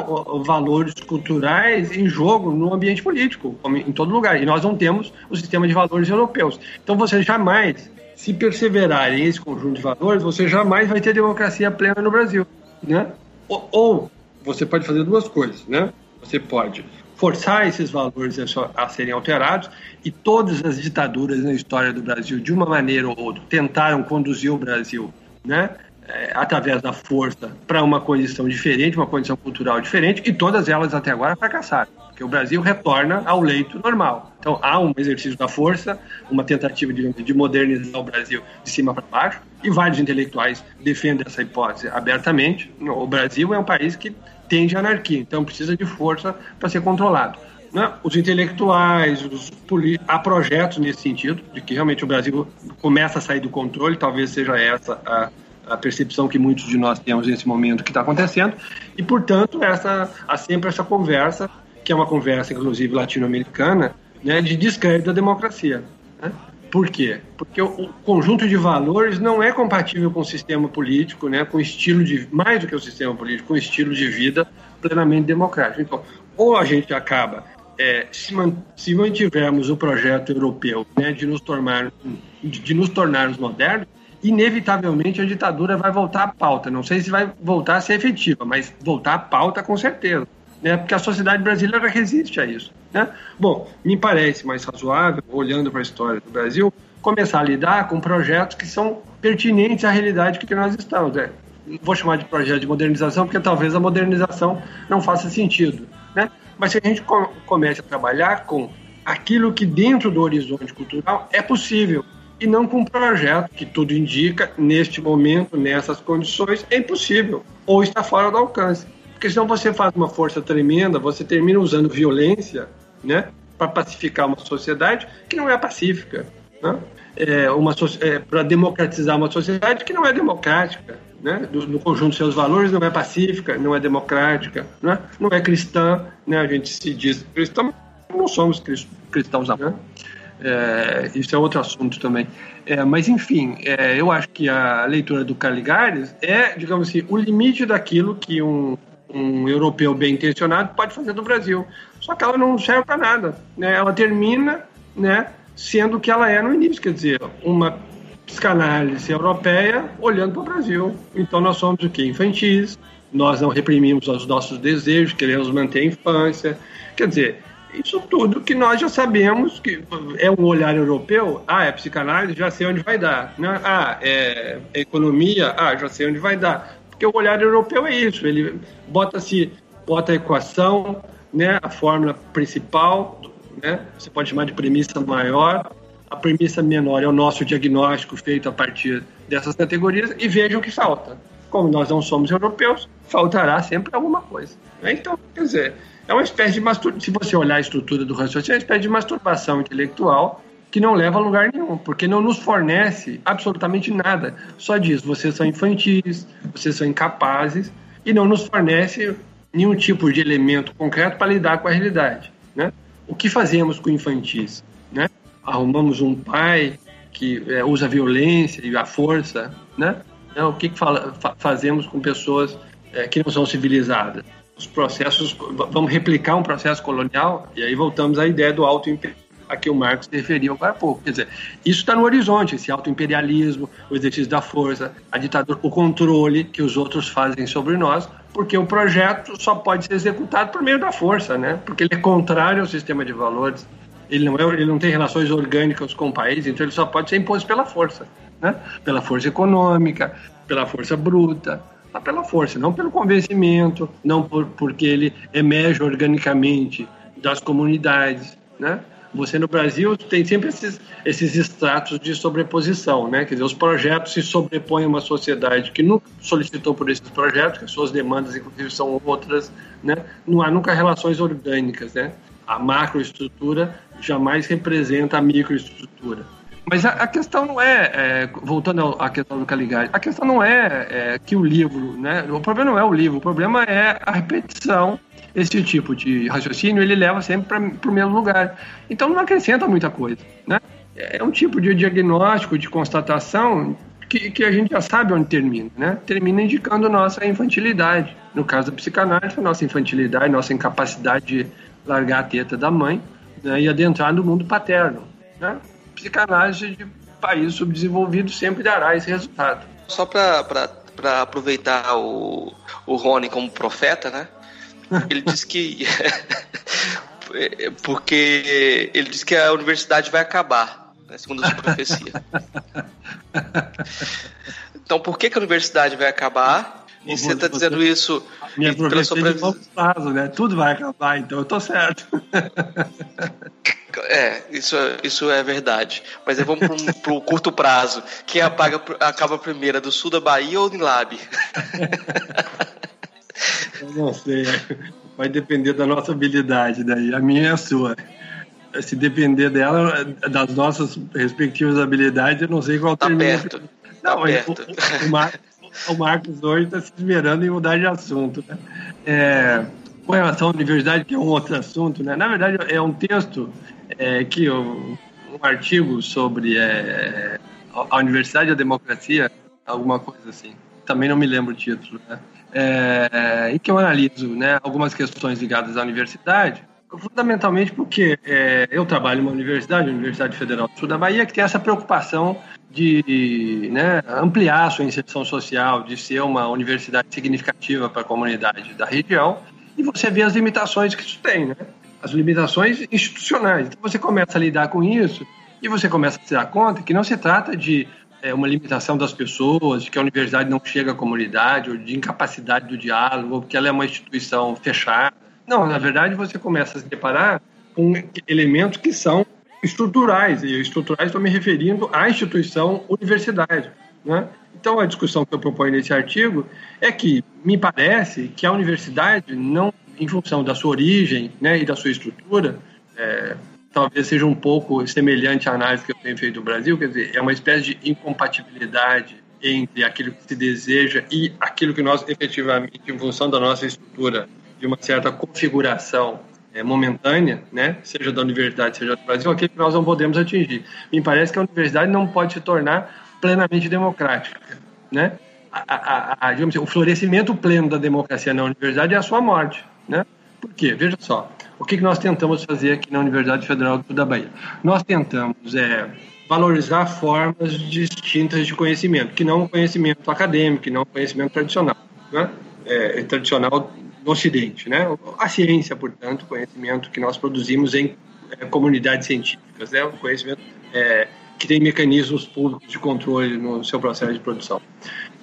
valores culturais em jogo no ambiente político, em todo lugar. E nós não temos o sistema de valores europeus. Então você jamais se perseverar em esse conjunto de valores, você jamais vai ter democracia plena no Brasil, né? Ou, ou você pode fazer duas coisas, né? Você pode forçar esses valores a serem alterados e todas as ditaduras na história do Brasil, de uma maneira ou outra, tentaram conduzir o Brasil, né? É, através da força para uma condição diferente, uma condição cultural diferente, e todas elas até agora fracassaram porque o Brasil retorna ao leito normal. Então há um exercício da força, uma tentativa de modernizar o Brasil de cima para baixo, e vários intelectuais defendem essa hipótese abertamente. O Brasil é um país que tende à anarquia, então precisa de força para ser controlado. Né? Os intelectuais, os há projetos nesse sentido, de que realmente o Brasil começa a sair do controle, talvez seja essa a, a percepção que muitos de nós temos nesse momento que está acontecendo, e portanto essa, há sempre essa conversa que é uma conversa, inclusive, latino-americana, né, de descrédito da democracia. Né? Por quê? Porque o conjunto de valores não é compatível com o sistema político, né, com o estilo de mais do que o sistema político, com o estilo de vida plenamente democrático. Então, ou a gente acaba é, se, man, se, mantivermos o projeto europeu né, de nos tornar de nos tornarmos modernos, inevitavelmente a ditadura vai voltar à pauta. Não sei se vai voltar a ser efetiva, mas voltar à pauta com certeza né? porque a sociedade brasileira resiste a isso. Né? Bom, me parece mais razoável, olhando para a história do Brasil, começar a lidar com projetos que são pertinentes à realidade que nós estamos. Né? Vou chamar de projeto de modernização, porque talvez a modernização não faça sentido. Né? Mas se a gente comece a trabalhar com aquilo que dentro do horizonte cultural é possível, e não com um projeto que tudo indica, neste momento, nessas condições, é impossível, ou está fora do alcance. Porque senão você faz uma força tremenda, você termina usando violência, né? Para pacificar uma sociedade que não é pacífica, né? É uma é, para democratizar uma sociedade que não é democrática, né? Do, no conjunto de seus valores não é pacífica, não é democrática, né? Não é cristã, né? A gente se diz cristão, não somos cristãos, né? É, isso é outro assunto também. É, mas, enfim, é, eu acho que a leitura do Caligares é, digamos assim, o limite daquilo que um um europeu bem intencionado pode fazer do Brasil. Só que ela não serve para nada. Né? Ela termina né, sendo o que ela é no início, quer dizer, uma psicanálise europeia olhando para o Brasil. Então nós somos o que? Infantis, nós não reprimimos os nossos desejos, queremos manter a infância. Quer dizer, isso tudo que nós já sabemos que é um olhar europeu. Ah, é psicanálise, já sei onde vai dar. Né? Ah, é economia, ah, já sei onde vai dar. Porque o olhar europeu é isso, ele bota-se, bota a equação, né, a fórmula principal, né, você pode chamar de premissa maior, a premissa menor é o nosso diagnóstico feito a partir dessas categorias e veja o que falta. Como nós não somos europeus, faltará sempre alguma coisa. Né? Então, quer dizer, é uma espécie de masturbação. Se você olhar a estrutura do raciocínio, é uma espécie de masturbação intelectual que não leva a lugar nenhum, porque não nos fornece absolutamente nada. Só diz, vocês são infantis, vocês são incapazes, e não nos fornece nenhum tipo de elemento concreto para lidar com a realidade. Né? O que fazemos com infantis? Né? Arrumamos um pai que é, usa violência e a força, né? Então, o que, que fala, fa fazemos com pessoas é, que não são civilizadas? Os processos, vamos replicar um processo colonial e aí voltamos à ideia do alto a que o Marx se referiu agora há pouco. Quer dizer, isso está no horizonte, esse autoimperialismo, o exercício da força, a ditadura, o controle que os outros fazem sobre nós, porque o projeto só pode ser executado por meio da força, né? Porque ele é contrário ao sistema de valores ele não, é, ele não tem relações orgânicas com o país, então ele só pode ser imposto pela força, né? pela força econômica, pela força bruta, pela força, não pelo convencimento, não por, porque ele emerge organicamente das comunidades. Né? Você no Brasil tem sempre esses, esses estratos de sobreposição, né? Quer dizer, os projetos se sobrepõem a uma sociedade que nunca solicitou por esses projetos, que as suas demandas, inclusive, são outras, né? Não há nunca relações orgânicas, né? A macroestrutura jamais representa a microestrutura. Mas a, a questão não é, é, voltando à questão do Caligari, a questão não é, é, que o livro, né? O problema não é o livro, o problema é a repetição. Esse tipo de raciocínio ele leva sempre para o mesmo lugar. Então não acrescenta muita coisa, né? É um tipo de diagnóstico, de constatação que, que, a gente já sabe onde termina, né? Termina indicando nossa infantilidade. No caso da psicanálise, nossa infantilidade, nossa incapacidade de largar a teta da mãe né, e adentrar no mundo paterno. Né? Psicanálise de país subdesenvolvido sempre dará esse resultado. Só para aproveitar o, o Rony como profeta, né? Ele disse que. porque ele disse que a universidade vai acabar, né, segundo a sua profecia. Então, por que, que a universidade vai acabar? E você está dizendo isso minha profecia de longo prazo, né? Tudo vai acabar, então eu tô certo. É, isso, isso é verdade. Mas vamos pro, pro curto prazo. Quem apaga, acaba primeiro, é do sul da Bahia ou do Lab? Eu não sei. Vai depender da nossa habilidade daí. A minha é a sua. Se depender dela, das nossas respectivas habilidades, eu não sei qual tá termina. Perto. Não, tá perto. O, o, Mar, o Marcos hoje está se esmerando em mudar de assunto. Né? É, com relação à universidade, que é um outro assunto, né? na verdade é um texto é, que um, um artigo sobre é, a universidade e a democracia, alguma coisa assim. Também não me lembro o título. Né? É, em que eu analiso né, algumas questões ligadas à universidade, fundamentalmente porque é, eu trabalho em uma universidade, a Universidade Federal do Sul da Bahia, que tem essa preocupação de né, ampliar a sua inserção social, de ser uma universidade significativa para a comunidade da região, e você vê as limitações que isso tem, né? as limitações institucionais. Então você começa a lidar com isso e você começa a se dar conta que não se trata de é, uma limitação das pessoas, de que a universidade não chega à comunidade, ou de incapacidade do diálogo, ou que ela é uma instituição fechada. Não, na verdade você começa a se deparar com elementos que são estruturais, e estruturais estou me referindo à instituição universidade. Né? Então, a discussão que eu proponho nesse artigo é que me parece que a universidade, não em função da sua origem né, e da sua estrutura, é, talvez seja um pouco semelhante à análise que eu tenho feito no Brasil, quer dizer, é uma espécie de incompatibilidade entre aquilo que se deseja e aquilo que nós efetivamente, em função da nossa estrutura, de uma certa configuração é, momentânea, né, seja da universidade, seja do Brasil, aquilo que nós não podemos atingir. Me parece que a universidade não pode se tornar plenamente democrática, né? A, a, a, assim, o florescimento pleno da democracia na universidade é a sua morte, né? Por quê? Veja só, o que nós tentamos fazer aqui na Universidade Federal da Bahia? Nós tentamos é, valorizar formas distintas de conhecimento, que não o conhecimento acadêmico, que não o conhecimento tradicional, né? É, tradicional no Ocidente. Né? A ciência, portanto, o conhecimento que nós produzimos em é, comunidades científicas, né? o conhecimento é, que tem mecanismos públicos de controle no seu processo de produção.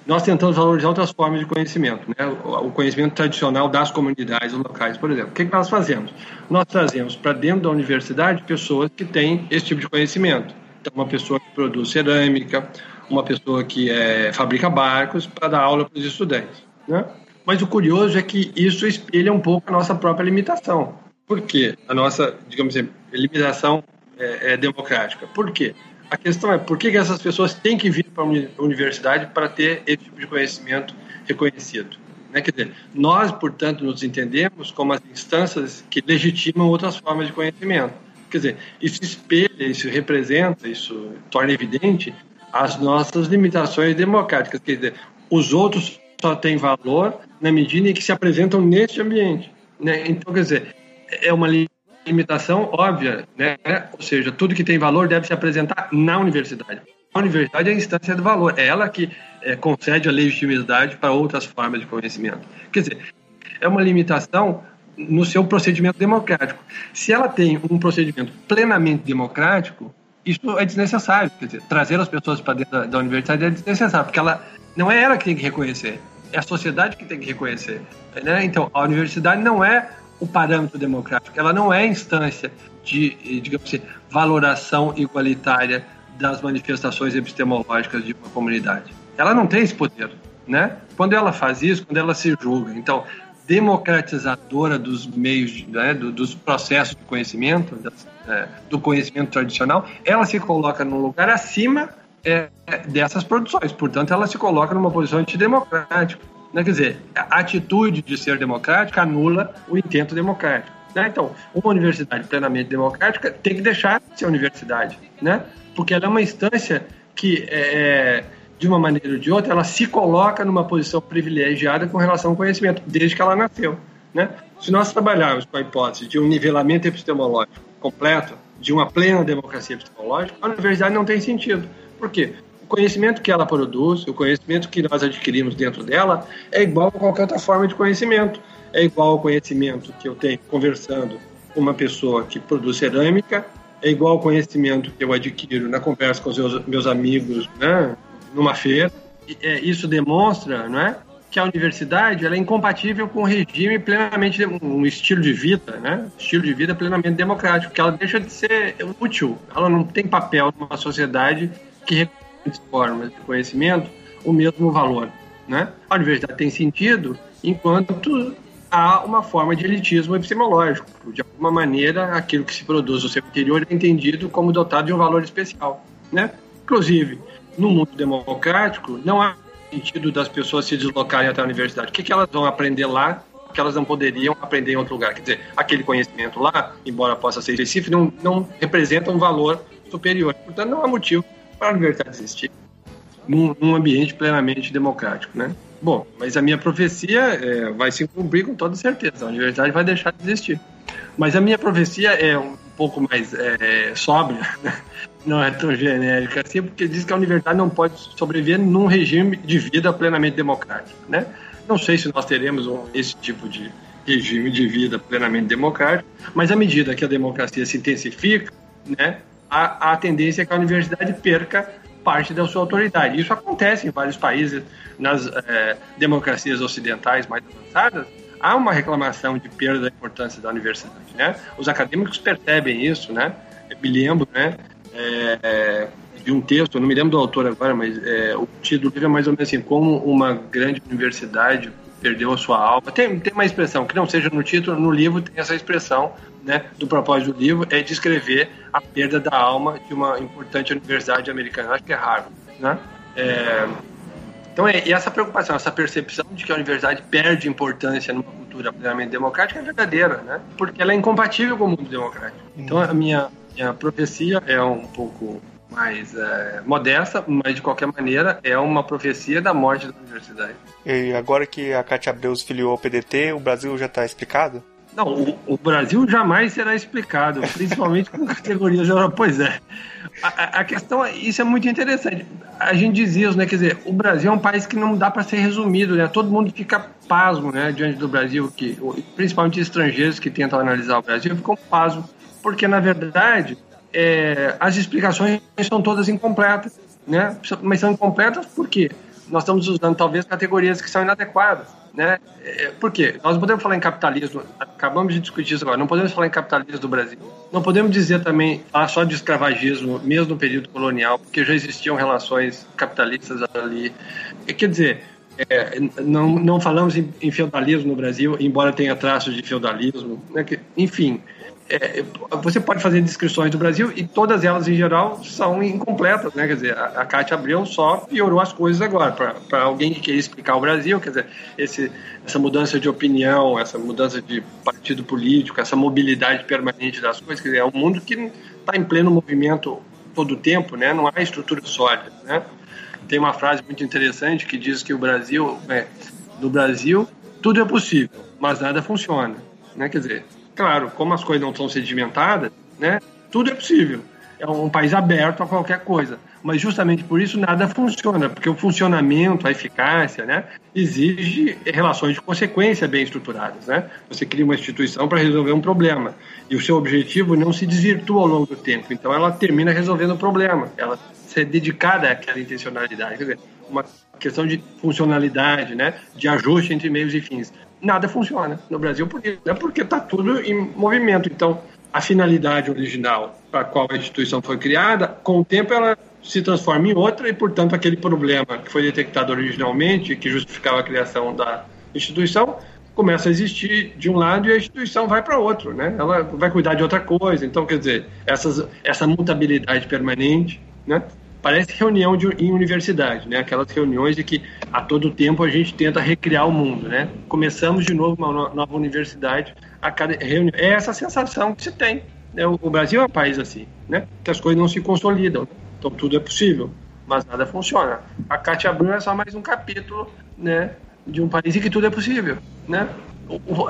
Nós tentamos valorizar outras formas de conhecimento, né? o conhecimento tradicional das comunidades locais, por exemplo. O que, que nós fazemos? Nós trazemos para dentro da universidade pessoas que têm esse tipo de conhecimento. Então, uma pessoa que produz cerâmica, uma pessoa que é, fabrica barcos para dar aula para os estudantes. Né? Mas o curioso é que isso espelha um pouco a nossa própria limitação. Por quê? A nossa, digamos assim, limitação é, é democrática. Por quê? A questão é por que, que essas pessoas têm que vir para a universidade para ter esse tipo de conhecimento reconhecido? Né? Quer dizer, nós, portanto, nos entendemos como as instâncias que legitimam outras formas de conhecimento. Quer dizer, isso espelha, isso representa, isso torna evidente as nossas limitações democráticas. Quer dizer, os outros só têm valor na medida em que se apresentam neste ambiente. Né? Então, quer dizer, é uma limitação óbvia, né? ou seja, tudo que tem valor deve se apresentar na universidade. A universidade é a instância do valor, é ela que é, concede a legitimidade para outras formas de conhecimento. Quer dizer, é uma limitação no seu procedimento democrático. Se ela tem um procedimento plenamente democrático, isso é desnecessário. Quer dizer, trazer as pessoas para dentro da, da universidade é desnecessário, porque ela não é ela que tem que reconhecer, é a sociedade que tem que reconhecer. Né? Então, a universidade não é o parâmetro democrático, ela não é instância de, digamos assim, valoração igualitária das manifestações epistemológicas de uma comunidade. Ela não tem esse poder, né? Quando ela faz isso, quando ela se julga, então democratizadora dos meios, né, do, dos processos de conhecimento, das, é, do conhecimento tradicional, ela se coloca num lugar acima é, dessas produções. Portanto, ela se coloca numa posição antidemocrática. Né? Quer dizer, a atitude de ser democrática anula o intento democrático. Né? Então, uma universidade plenamente democrática tem que deixar de ser universidade, né? porque ela é uma instância que é, é de uma maneira ou de outra, ela se coloca numa posição privilegiada com relação ao conhecimento, desde que ela nasceu. Né? Se nós trabalharmos com a hipótese de um nivelamento epistemológico completo, de uma plena democracia epistemológica, a universidade não tem sentido. Por quê? O conhecimento que ela produz, o conhecimento que nós adquirimos dentro dela, é igual a qualquer outra forma de conhecimento. É igual ao conhecimento que eu tenho conversando com uma pessoa que produz cerâmica, é igual ao conhecimento que eu adquiro na conversa com os meus, amigos, né, numa feira. E, é, isso demonstra, não é? que a universidade ela é incompatível com um regime plenamente um estilo de vida, né? Estilo de vida plenamente democrático, que ela deixa de ser útil. Ela não tem papel numa sociedade que formas de conhecimento o mesmo valor, né? A universidade tem sentido enquanto há uma forma de elitismo epistemológico. De alguma maneira, aquilo que se produz no seu interior é entendido como dotado de um valor especial, né? Inclusive, no mundo democrático, não há sentido das pessoas se deslocarem até a universidade. O que, que elas vão aprender lá que elas não poderiam aprender em outro lugar? Quer dizer, aquele conhecimento lá, embora possa ser específico, não, não representa um valor superior. Portanto, não há motivo para a universidade existir num, num ambiente plenamente democrático, né? Bom, mas a minha profecia é, vai se cumprir com toda certeza. A universidade vai deixar de existir. Mas a minha profecia é um pouco mais é, sóbria, não é tão genérica assim, porque diz que a universidade não pode sobreviver num regime de vida plenamente democrático, né? Não sei se nós teremos esse tipo de regime de vida plenamente democrático, mas à medida que a democracia se intensifica, né, a, a tendência é que a universidade perca parte da sua autoridade. Isso acontece em vários países, nas é, democracias ocidentais mais avançadas, há uma reclamação de perda da importância da universidade, né? Os acadêmicos percebem isso, né? Eu me lembro, né? É, de um texto, não me lembro do autor agora, mas é, o título é mais ou menos assim, como uma grande universidade perdeu a sua alma. Tem, tem uma expressão, que não seja no título, no livro tem essa expressão, né, do propósito do livro, é descrever a perda da alma de uma importante universidade americana, acho que é Harvard, né? É, então, é, e essa preocupação, essa percepção de que a universidade perde importância numa cultura plenamente democrática é verdadeira, né? Porque ela é incompatível com o mundo democrático. Então, a minha, minha profecia é um pouco mais é, modesta, mas de qualquer maneira é uma profecia da morte da universidade. E agora que a Cátia Abreu filiou ao PDT, o Brasil já está explicado? Não, o, o, Brasil jamais será explicado, principalmente com categorias europeias. Pois é. A, a, questão, é, isso é muito interessante. A gente dizia isso, né? Quer dizer, o Brasil é um país que não dá para ser resumido, né? Todo mundo fica pasmo, né? Diante do Brasil, que, principalmente estrangeiros que tentam analisar o Brasil, ficam pasmo, porque na verdade é, as explicações são todas incompletas, né? Mas são incompletas por quê? Nós estamos usando talvez categorias que são inadequadas. Né? É, por quê? Nós podemos falar em capitalismo, acabamos de discutir isso agora, não podemos falar em capitalismo do Brasil. Não podemos dizer também, falar só de escravagismo, mesmo no período colonial, porque já existiam relações capitalistas ali. Quer dizer, é, não, não falamos em, em, feudalismo no Brasil, embora tenha traços de feudalismo. Né? Enfim, é, você pode fazer descrições do Brasil e todas elas, em geral, são incompletas, né? Quer dizer, a, a Cátia Abreu só piorou as coisas agora. Para alguém que quer explicar o Brasil, quer dizer, esse, essa mudança de opinião, essa mudança de partido político, essa mobilidade permanente das coisas, quer dizer, é um mundo que está em pleno movimento todo o tempo, né? Não há estrutura sólida, né? Tem uma frase muito interessante que diz que o Brasil, é, no Brasil, tudo é possível, mas nada funciona, né? Quer dizer, Claro, como as coisas não são sedimentadas, né, tudo é possível. É um país aberto a qualquer coisa. Mas justamente por isso nada funciona, porque o funcionamento, a eficácia, né, exige relações de consequência bem estruturadas. Né? Você cria uma instituição para resolver um problema e o seu objetivo não se desvirtua ao longo do tempo. Então ela termina resolvendo o problema. Ela ser dedicada àquela intencionalidade. Quer dizer, uma questão de funcionalidade, né, de ajuste entre meios e fins nada funciona no Brasil por isso, né? porque está tudo em movimento. Então, a finalidade original para a qual a instituição foi criada, com o tempo ela se transforma em outra e, portanto, aquele problema que foi detectado originalmente, que justificava a criação da instituição, começa a existir de um lado e a instituição vai para outro, né? Ela vai cuidar de outra coisa. Então, quer dizer, essas, essa mutabilidade permanente, né? Parece reunião de, em universidade, né? Aquelas reuniões de que a todo tempo a gente tenta recriar o mundo, né? Começamos de novo uma nova universidade a cada reunião. É essa sensação que se tem. Né? O Brasil é um país assim, né? Que as coisas não se consolidam. Então tudo é possível, mas nada funciona. A Cátia Abreu é só mais um capítulo, né? De um país em que tudo é possível, né?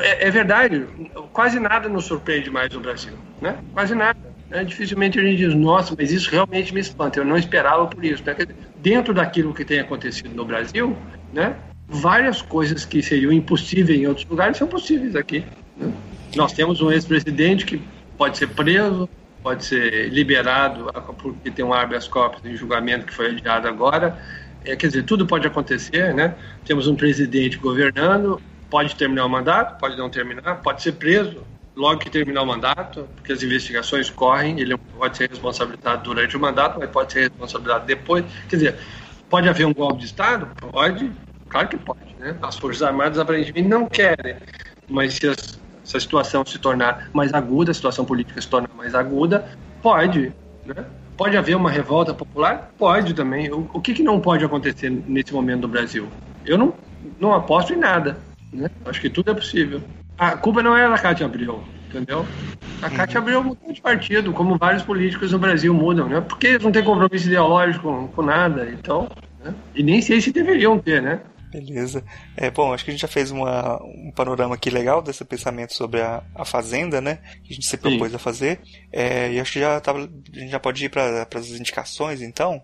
É, é verdade, quase nada nos surpreende mais no Brasil, né? Quase nada né, dificilmente a gente diz, nossa, mas isso realmente me espanta, eu não esperava por isso. Né? Dentro daquilo que tem acontecido no Brasil, né, várias coisas que seriam impossíveis em outros lugares são possíveis aqui. Né? Nós temos um ex-presidente que pode ser preso, pode ser liberado porque tem um habeas corpus em julgamento que foi adiado agora. É, quer dizer, tudo pode acontecer, né? Temos um presidente governando, pode terminar o mandato, pode não terminar, pode ser preso, logo que terminar o mandato, porque as investigações correm, ele pode ser responsabilizado durante o mandato, mas pode ser responsabilizado depois. Quer dizer, pode haver um golpe de Estado? Pode, claro que pode. Né? As Forças Armadas aparentemente não querem, mas se, as, se a situação se tornar mais aguda, a situação política se tornar mais aguda, pode. Né? Pode haver uma revolta popular? Pode também. O, o que, que não pode acontecer nesse momento no Brasil? Eu não, não aposto em nada. Né? Acho que tudo é possível. A culpa não é da Cátia Abreu, entendeu? A Cátia Abreu mudou de partido, como vários políticos no Brasil mudam, né? Porque eles não têm compromisso ideológico com, com nada, então. Né? E nem sei se deveriam ter, né? Beleza. É, bom, acho que a gente já fez uma, um panorama aqui legal desse pensamento sobre a, a Fazenda, né? Que a gente se propôs Sim. a fazer. É, e acho que já tava, a gente já pode ir para as indicações, então.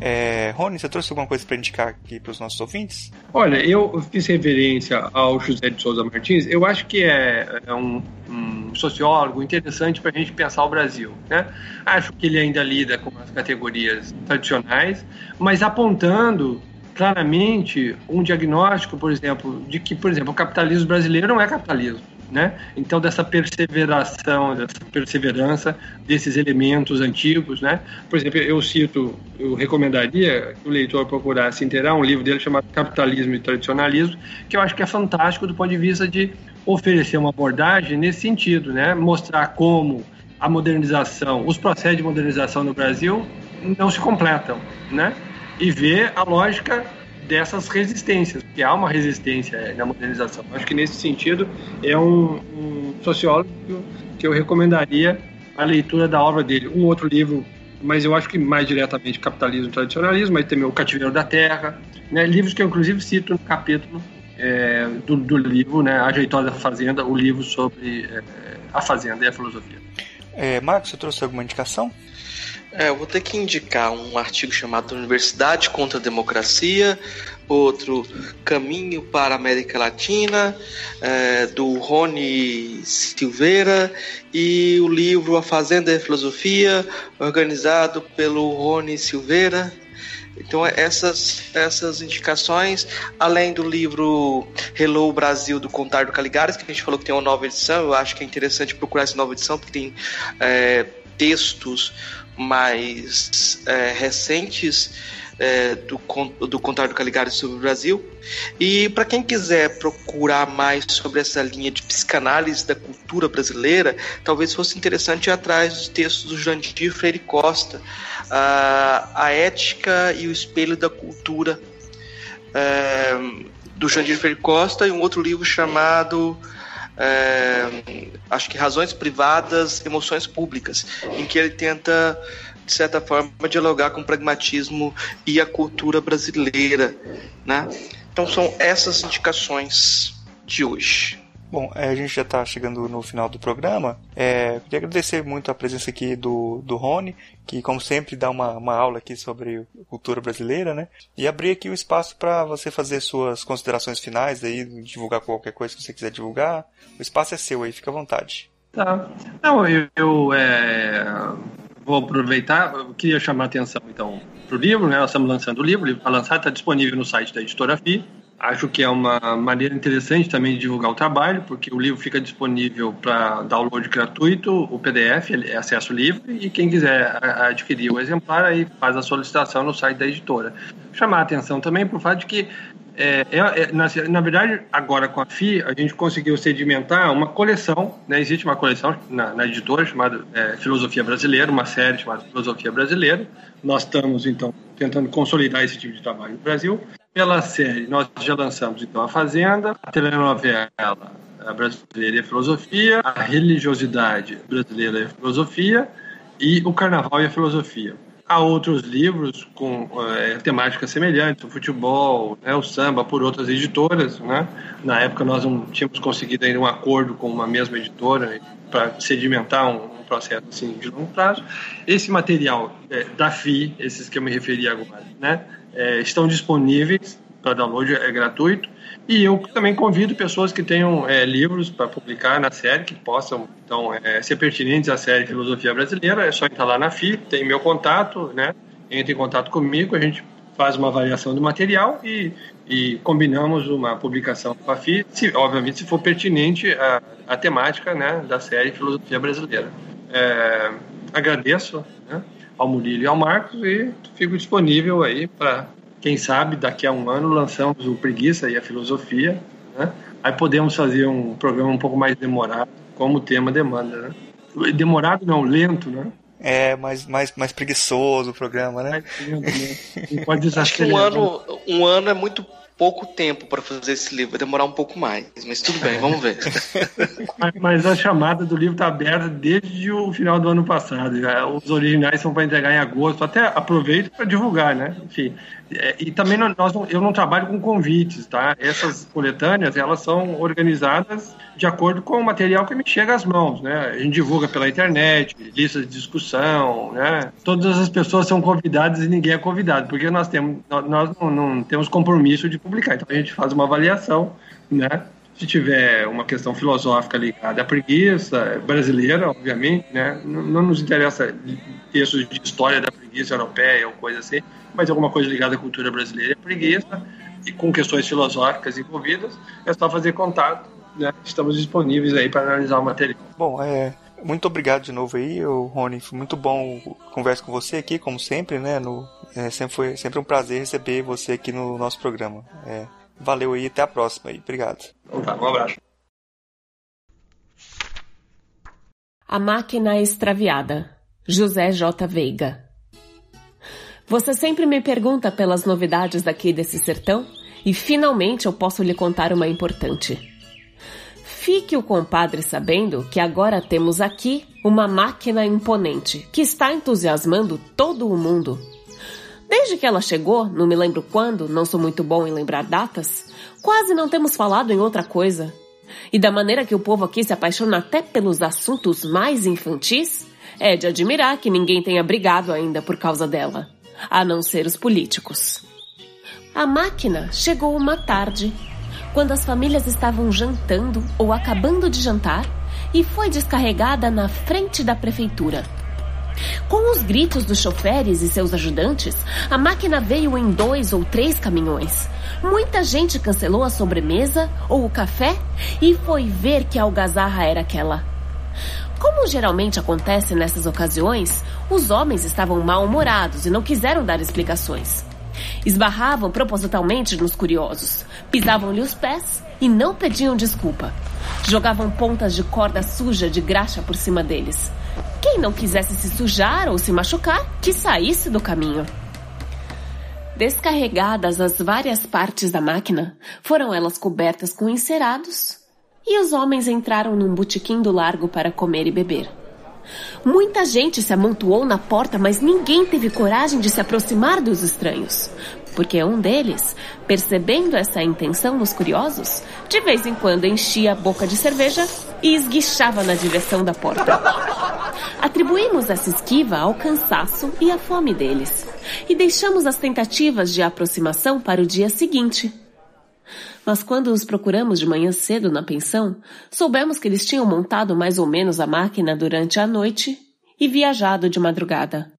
É, Rony, você trouxe alguma coisa para indicar aqui para os nossos ouvintes? Olha, eu fiz reverência ao José de Souza Martins. Eu acho que é, é um, um, sociólogo interessante para a gente pensar o Brasil. Né? Acho que ele ainda lida com as categorias tradicionais, mas apontando claramente um diagnóstico, por exemplo, de que, por exemplo, o capitalismo brasileiro não é capitalismo né? Então dessa perseveração, dessa perseverança desses elementos antigos, né? Por exemplo, eu cito, eu recomendaria que o leitor procurasse inteirar um livro dele chamado Capitalismo e Tradicionalismo, que eu acho que é fantástico do ponto de vista de oferecer uma abordagem nesse sentido, né? Mostrar como a modernização, os processos de modernização no Brasil não se completam, né? E ver a lógica dessas resistências, porque há uma resistência na modernização. Acho que nesse sentido é um, um sociólogo que eu recomendaria a leitura da obra dele. Um outro livro, mas eu acho que mais diretamente Capitalismo e Tradicionalismo, mas também O Cativeiro da Terra, né? livros que eu inclusive cito no capítulo é, do, do, livro, né, A Jeitosa Fazenda, o livro sobre é, a Fazenda e a filosofia. É, Marcos, você trouxe alguma indicação? É, eu vou ter que indicar um artigo chamado Universidade contra a Democracia, outro Caminho para a América Latina, é, do Rony Silveira, e o livro A Fazenda e a Filosofia, organizado pelo Rony Silveira. Então, essas, essas indicações, além do livro Hello Brasil, do Contar Caligares, que a gente falou que tem uma nova edição, eu acho que é interessante procurar essa nova edição, porque tem é, textos mais é, recentes é, do, do Contário Caligari sobre o Brasil. E para quem quiser procurar mais sobre essa linha de psicanálise da cultura brasileira, talvez fosse interessante ir atrás dos textos do Jandir Freire Costa, a, a Ética e o Espelho da Cultura, é, do Jandir Freire Costa, e um outro livro chamado é, acho que Razões Privadas, Emoções Públicas, em que ele tenta, de certa forma, dialogar com o pragmatismo e a cultura brasileira. Né? Então são essas indicações de hoje. Bom, é, a gente já está chegando no final do programa. É, queria agradecer muito a presença aqui do, do Rony, que, como sempre, dá uma, uma aula aqui sobre cultura brasileira, né? E abrir aqui o espaço para você fazer suas considerações finais, aí, divulgar qualquer coisa que você quiser divulgar. O espaço é seu aí, fica à vontade. Tá. Não, eu, eu é, vou aproveitar, eu queria chamar a atenção, então, para o livro, né? Nós estamos lançando o livro, o livro está lançado, está disponível no site da editora FI. Acho que é uma maneira interessante também de divulgar o trabalho, porque o livro fica disponível para download gratuito, o PDF, é acesso livre, e quem quiser adquirir o exemplar aí faz a solicitação no site da editora. Chamar a atenção também o fato de que, é, é, é, na, na, verdade, agora com a FI, a gente conseguiu sedimentar uma coleção, né? existe uma coleção na, na editora chamada é, Filosofia Brasileira, uma série chamada Filosofia Brasileira. Nós estamos, então, tentando consolidar esse tipo de trabalho no Brasil. Pela série, nós já lançamos então A Fazenda, a telenovela a Brasileira e a Filosofia, a Religiosidade Brasileira e a Filosofia e o Carnaval e a Filosofia. Há outros livros com é, temáticas semelhantes, o futebol, né, o samba, por outras editoras. Né? Na época nós não tínhamos conseguido ainda um acordo com uma mesma editora para sedimentar um, um, processo assim, de longo prazo. Esse material é, da FI, esses que eu me referi agora, né, é, estão disponíveis para download, é gratuito. E eu também convido pessoas que tenham é, livros para publicar na série, que possam então, é, ser pertinentes à série Filosofia Brasileira. É só entrar lá na FI, tem meu contato, né? entre em contato comigo, a gente faz uma avaliação do material e, e combinamos uma publicação com a FI, se, obviamente se for pertinente à, à temática né, da série Filosofia Brasileira. É, agradeço né, ao Murilo e ao Marcos e fico disponível aí para, quem sabe, daqui a um ano lançamos o Preguiça e a Filosofia, né? Aí podemos fazer um programa um pouco mais demorado, como o tema demanda, né? Demorado não, lento, né? É, mais, mais, mais preguiçoso o programa, né? né? Pode Acho que um ano, um ano é muito pouco tempo para fazer esse livro, vai demorar um pouco mais, mas tudo bem, vamos ver. mas a chamada do livro está aberta desde o final do ano passado. Os originais são para entregar em agosto. Até aproveito para divulgar, né? Enfim, é, e também nós, eu não trabalho com convites, tá? Essas coletâneas elas são organizadas de acordo com o material que me chega às mãos, né? A gente divulga pela internet, listas de discussão, né? Todas as pessoas são convidadas e ninguém é convidado, porque nós temos nós não, não temos compromisso de publicar. Então a gente faz uma avaliação, né? Se tiver uma questão filosófica ligada à preguiça brasileira, obviamente, né? Não, não nos interessa textos de história da preguiça europeia ou coisa assim, mas alguma coisa ligada à cultura brasileira e preguiça e com questões filosóficas envolvidas, é só fazer contato né, estamos disponíveis aí para analisar o material. Bom, é, muito obrigado de novo aí, Rony. Foi muito bom conversar com você aqui, como sempre, né? No, é, sempre foi sempre um prazer receber você aqui no nosso programa. É, valeu aí, até a próxima aí. Obrigado. Então tá, um abraço. A Máquina Extraviada, José J. Veiga. Você sempre me pergunta pelas novidades daqui desse sertão e finalmente eu posso lhe contar uma importante. Fique o compadre sabendo que agora temos aqui uma máquina imponente que está entusiasmando todo o mundo. Desde que ela chegou, não me lembro quando, não sou muito bom em lembrar datas, quase não temos falado em outra coisa. E da maneira que o povo aqui se apaixona até pelos assuntos mais infantis, é de admirar que ninguém tenha brigado ainda por causa dela, a não ser os políticos. A máquina chegou uma tarde quando as famílias estavam jantando ou acabando de jantar e foi descarregada na frente da prefeitura. Com os gritos dos choferes e seus ajudantes, a máquina veio em dois ou três caminhões. Muita gente cancelou a sobremesa ou o café e foi ver que algazarra era aquela. Como geralmente acontece nessas ocasiões, os homens estavam mal-humorados e não quiseram dar explicações. Esbarravam propositalmente nos curiosos, pisavam-lhe os pés e não pediam desculpa. Jogavam pontas de corda suja de graxa por cima deles. Quem não quisesse se sujar ou se machucar, que saísse do caminho. Descarregadas as várias partes da máquina, foram elas cobertas com encerados e os homens entraram num botequim do largo para comer e beber. Muita gente se amontoou na porta, mas ninguém teve coragem de se aproximar dos estranhos, porque um deles, percebendo essa intenção nos curiosos, de vez em quando enchia a boca de cerveja e esguichava na direção da porta. Atribuímos essa esquiva ao cansaço e à fome deles, e deixamos as tentativas de aproximação para o dia seguinte. Mas quando os procuramos de manhã cedo na pensão, soubemos que eles tinham montado mais ou menos a máquina durante a noite e viajado de madrugada.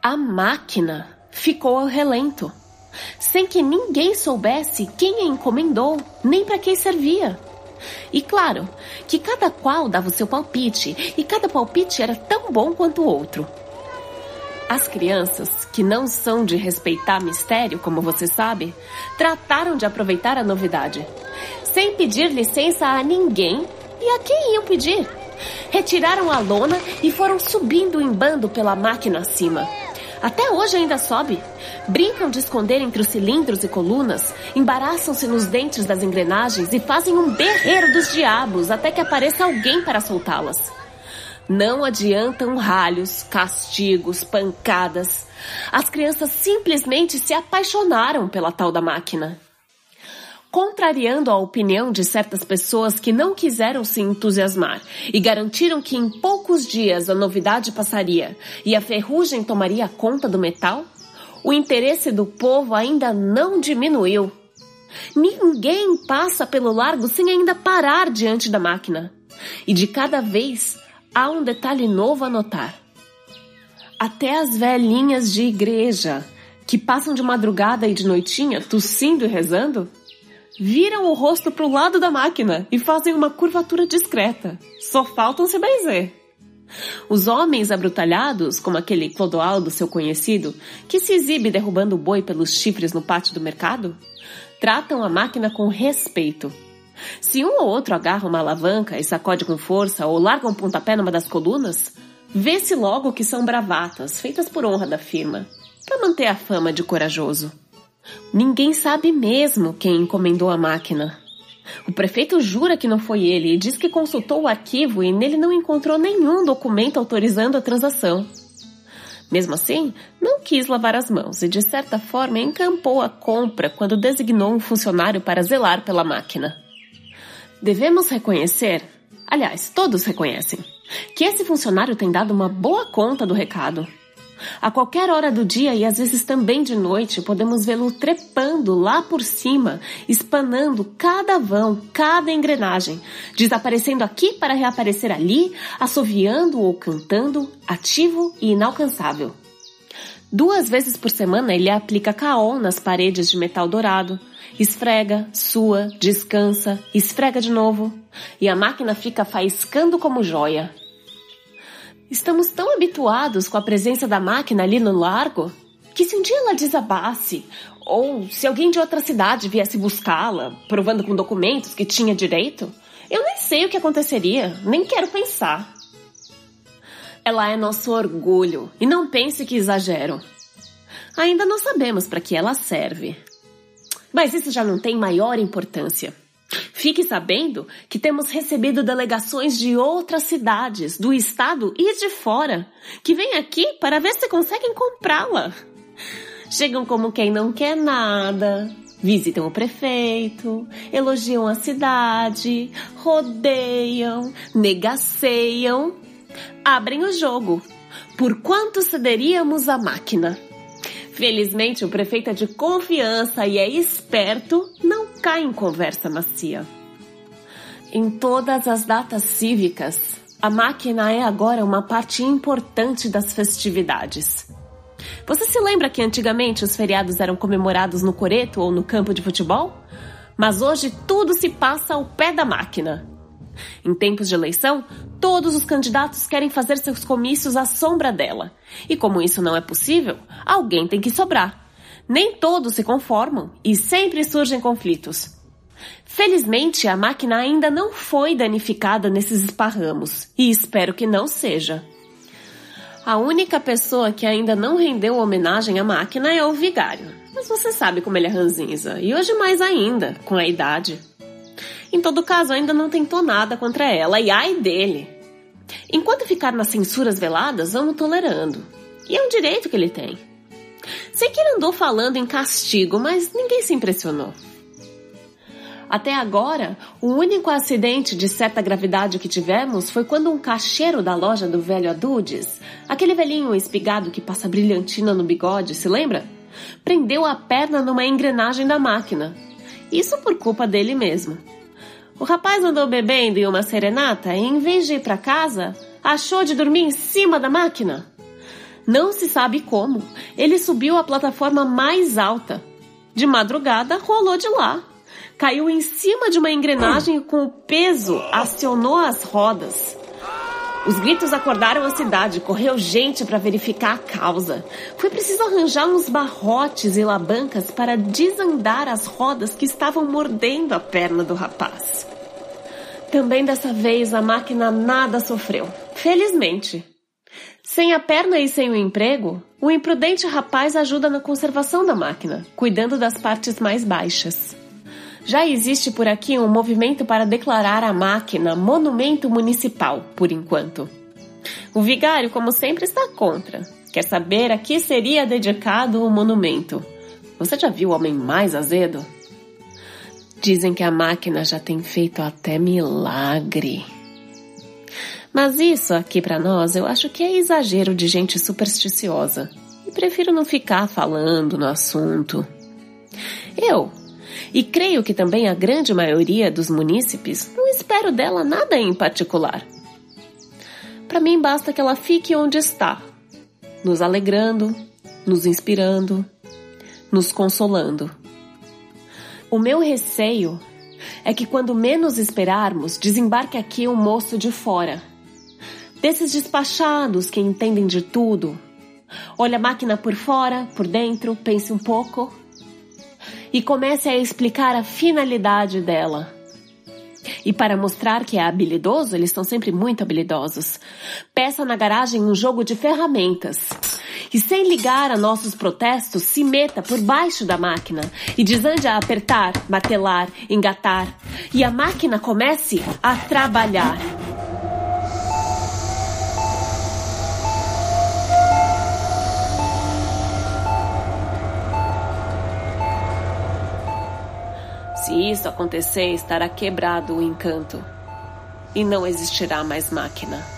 A máquina ficou ao relento, sem que ninguém soubesse quem a encomendou, nem para quem servia. E claro, que cada qual dava o seu palpite, e cada palpite era tão bom quanto o outro. As crianças, que não são de respeitar mistério, como você sabe, trataram de aproveitar a novidade, sem pedir licença a ninguém e a quem iam pedir. Retiraram a lona e foram subindo em bando pela máquina acima. Até hoje ainda sobe. Brincam de esconder entre os cilindros e colunas, embaraçam-se nos dentes das engrenagens e fazem um berreiro dos diabos até que apareça alguém para soltá-las. Não adiantam ralhos, castigos, pancadas. As crianças simplesmente se apaixonaram pela tal da máquina. Contrariando a opinião de certas pessoas que não quiseram se entusiasmar e garantiram que em poucos dias a novidade passaria e a ferrugem tomaria conta do metal, o interesse do povo ainda não diminuiu. Ninguém passa pelo largo sem ainda parar diante da máquina. E de cada vez há um detalhe novo a notar. Até as velhinhas de igreja, que passam de madrugada e de noitinha tossindo e rezando, viram o rosto para o lado da máquina e fazem uma curvatura discreta. Só faltam se benzer. Os homens abrutalhados, como aquele Clodoaldo, seu conhecido, que se exibe derrubando o boi pelos chifres no pátio do mercado, tratam a máquina com respeito se um ou outro agarra uma alavanca e sacode com força ou larga um pontapé numa das colunas, vê-se logo que são bravatas feitas por honra da firma, para manter a fama de corajoso. Ninguém sabe mesmo quem encomendou a máquina. O prefeito jura que não foi ele e diz que consultou o arquivo e nele não encontrou nenhum documento autorizando a transação. Mesmo assim, não quis lavar as mãos e, de certa forma, encampou a compra quando designou um funcionário para zelar pela máquina. Devemos reconhecer, aliás, todos reconhecem, que esse funcionário tem dado uma boa conta do recado. A qualquer hora do dia e às vezes também de noite, podemos vê-lo trepando lá por cima, espanando cada vão, cada engrenagem, desaparecendo aqui para reaparecer ali, assoviando ou cantando, ativo e inalcançável. Duas vezes por semana ele aplica caol nas paredes de metal dourado, esfrega, sua, descansa, esfrega de novo, e a máquina fica faiscando como joia. Estamos tão habituados com a presença da máquina ali no largo que se um dia ela desabasse, ou se alguém de outra cidade viesse buscá-la, provando com documentos que tinha direito, eu nem sei o que aconteceria, nem quero pensar. Ela é nosso orgulho, e não pense que exagero. Ainda não sabemos para que ela serve. Mas isso já não tem maior importância. Fique sabendo que temos recebido delegações de outras cidades, do estado e de fora, que vêm aqui para ver se conseguem comprá-la. Chegam como quem não quer nada, visitam o prefeito, elogiam a cidade, rodeiam, negaceiam, abrem o jogo. Por quanto cederíamos a máquina? Felizmente, o prefeito é de confiança e é esperto, não cai em conversa macia. Em todas as datas cívicas, a máquina é agora uma parte importante das festividades. Você se lembra que antigamente os feriados eram comemorados no coreto ou no campo de futebol? Mas hoje tudo se passa ao pé da máquina. Em tempos de eleição, todos os candidatos querem fazer seus comícios à sombra dela. E como isso não é possível, alguém tem que sobrar. Nem todos se conformam e sempre surgem conflitos. Felizmente, a máquina ainda não foi danificada nesses esparramos e espero que não seja. A única pessoa que ainda não rendeu homenagem à máquina é o vigário. Mas você sabe como ele é ranzinza, e hoje mais ainda, com a idade. Em todo caso, ainda não tentou nada contra ela, e ai dele. Enquanto ficar nas censuras veladas, vamos tolerando. E é um direito que ele tem. Sei que ele andou falando em castigo, mas ninguém se impressionou. Até agora, o único acidente de certa gravidade que tivemos foi quando um caixeiro da loja do velho Adudes, aquele velhinho espigado que passa brilhantina no bigode, se lembra? Prendeu a perna numa engrenagem da máquina. Isso por culpa dele mesmo. O rapaz andou bebendo em uma serenata e, em vez de ir para casa, achou de dormir em cima da máquina. Não se sabe como. Ele subiu a plataforma mais alta. De madrugada, rolou de lá caiu em cima de uma engrenagem e com o peso acionou as rodas. Os gritos acordaram a cidade, correu gente para verificar a causa. Foi preciso arranjar uns barrotes e labancas para desandar as rodas que estavam mordendo a perna do rapaz. Também dessa vez a máquina nada sofreu, felizmente. Sem a perna e sem o emprego, o imprudente rapaz ajuda na conservação da máquina, cuidando das partes mais baixas. Já existe por aqui um movimento para declarar a máquina monumento municipal, por enquanto. O vigário, como sempre, está contra. Quer saber a que seria dedicado o monumento. Você já viu o homem mais azedo? Dizem que a máquina já tem feito até milagre. Mas isso aqui para nós eu acho que é exagero de gente supersticiosa. E prefiro não ficar falando no assunto. Eu, e creio que também a grande maioria dos munícipes não espero dela nada em particular. Para mim basta que ela fique onde está, nos alegrando, nos inspirando, nos consolando. O meu receio é que quando menos esperarmos, desembarque aqui um moço de fora. Desses despachados que entendem de tudo. Olha a máquina por fora, por dentro, pense um pouco e comece a explicar a finalidade dela. E para mostrar que é habilidoso, eles são sempre muito habilidosos. Peça na garagem um jogo de ferramentas. E sem ligar a nossos protestos, se meta por baixo da máquina e desande a apertar, martelar, engatar. E a máquina comece a trabalhar. Se isso acontecer, estará quebrado o encanto e não existirá mais máquina.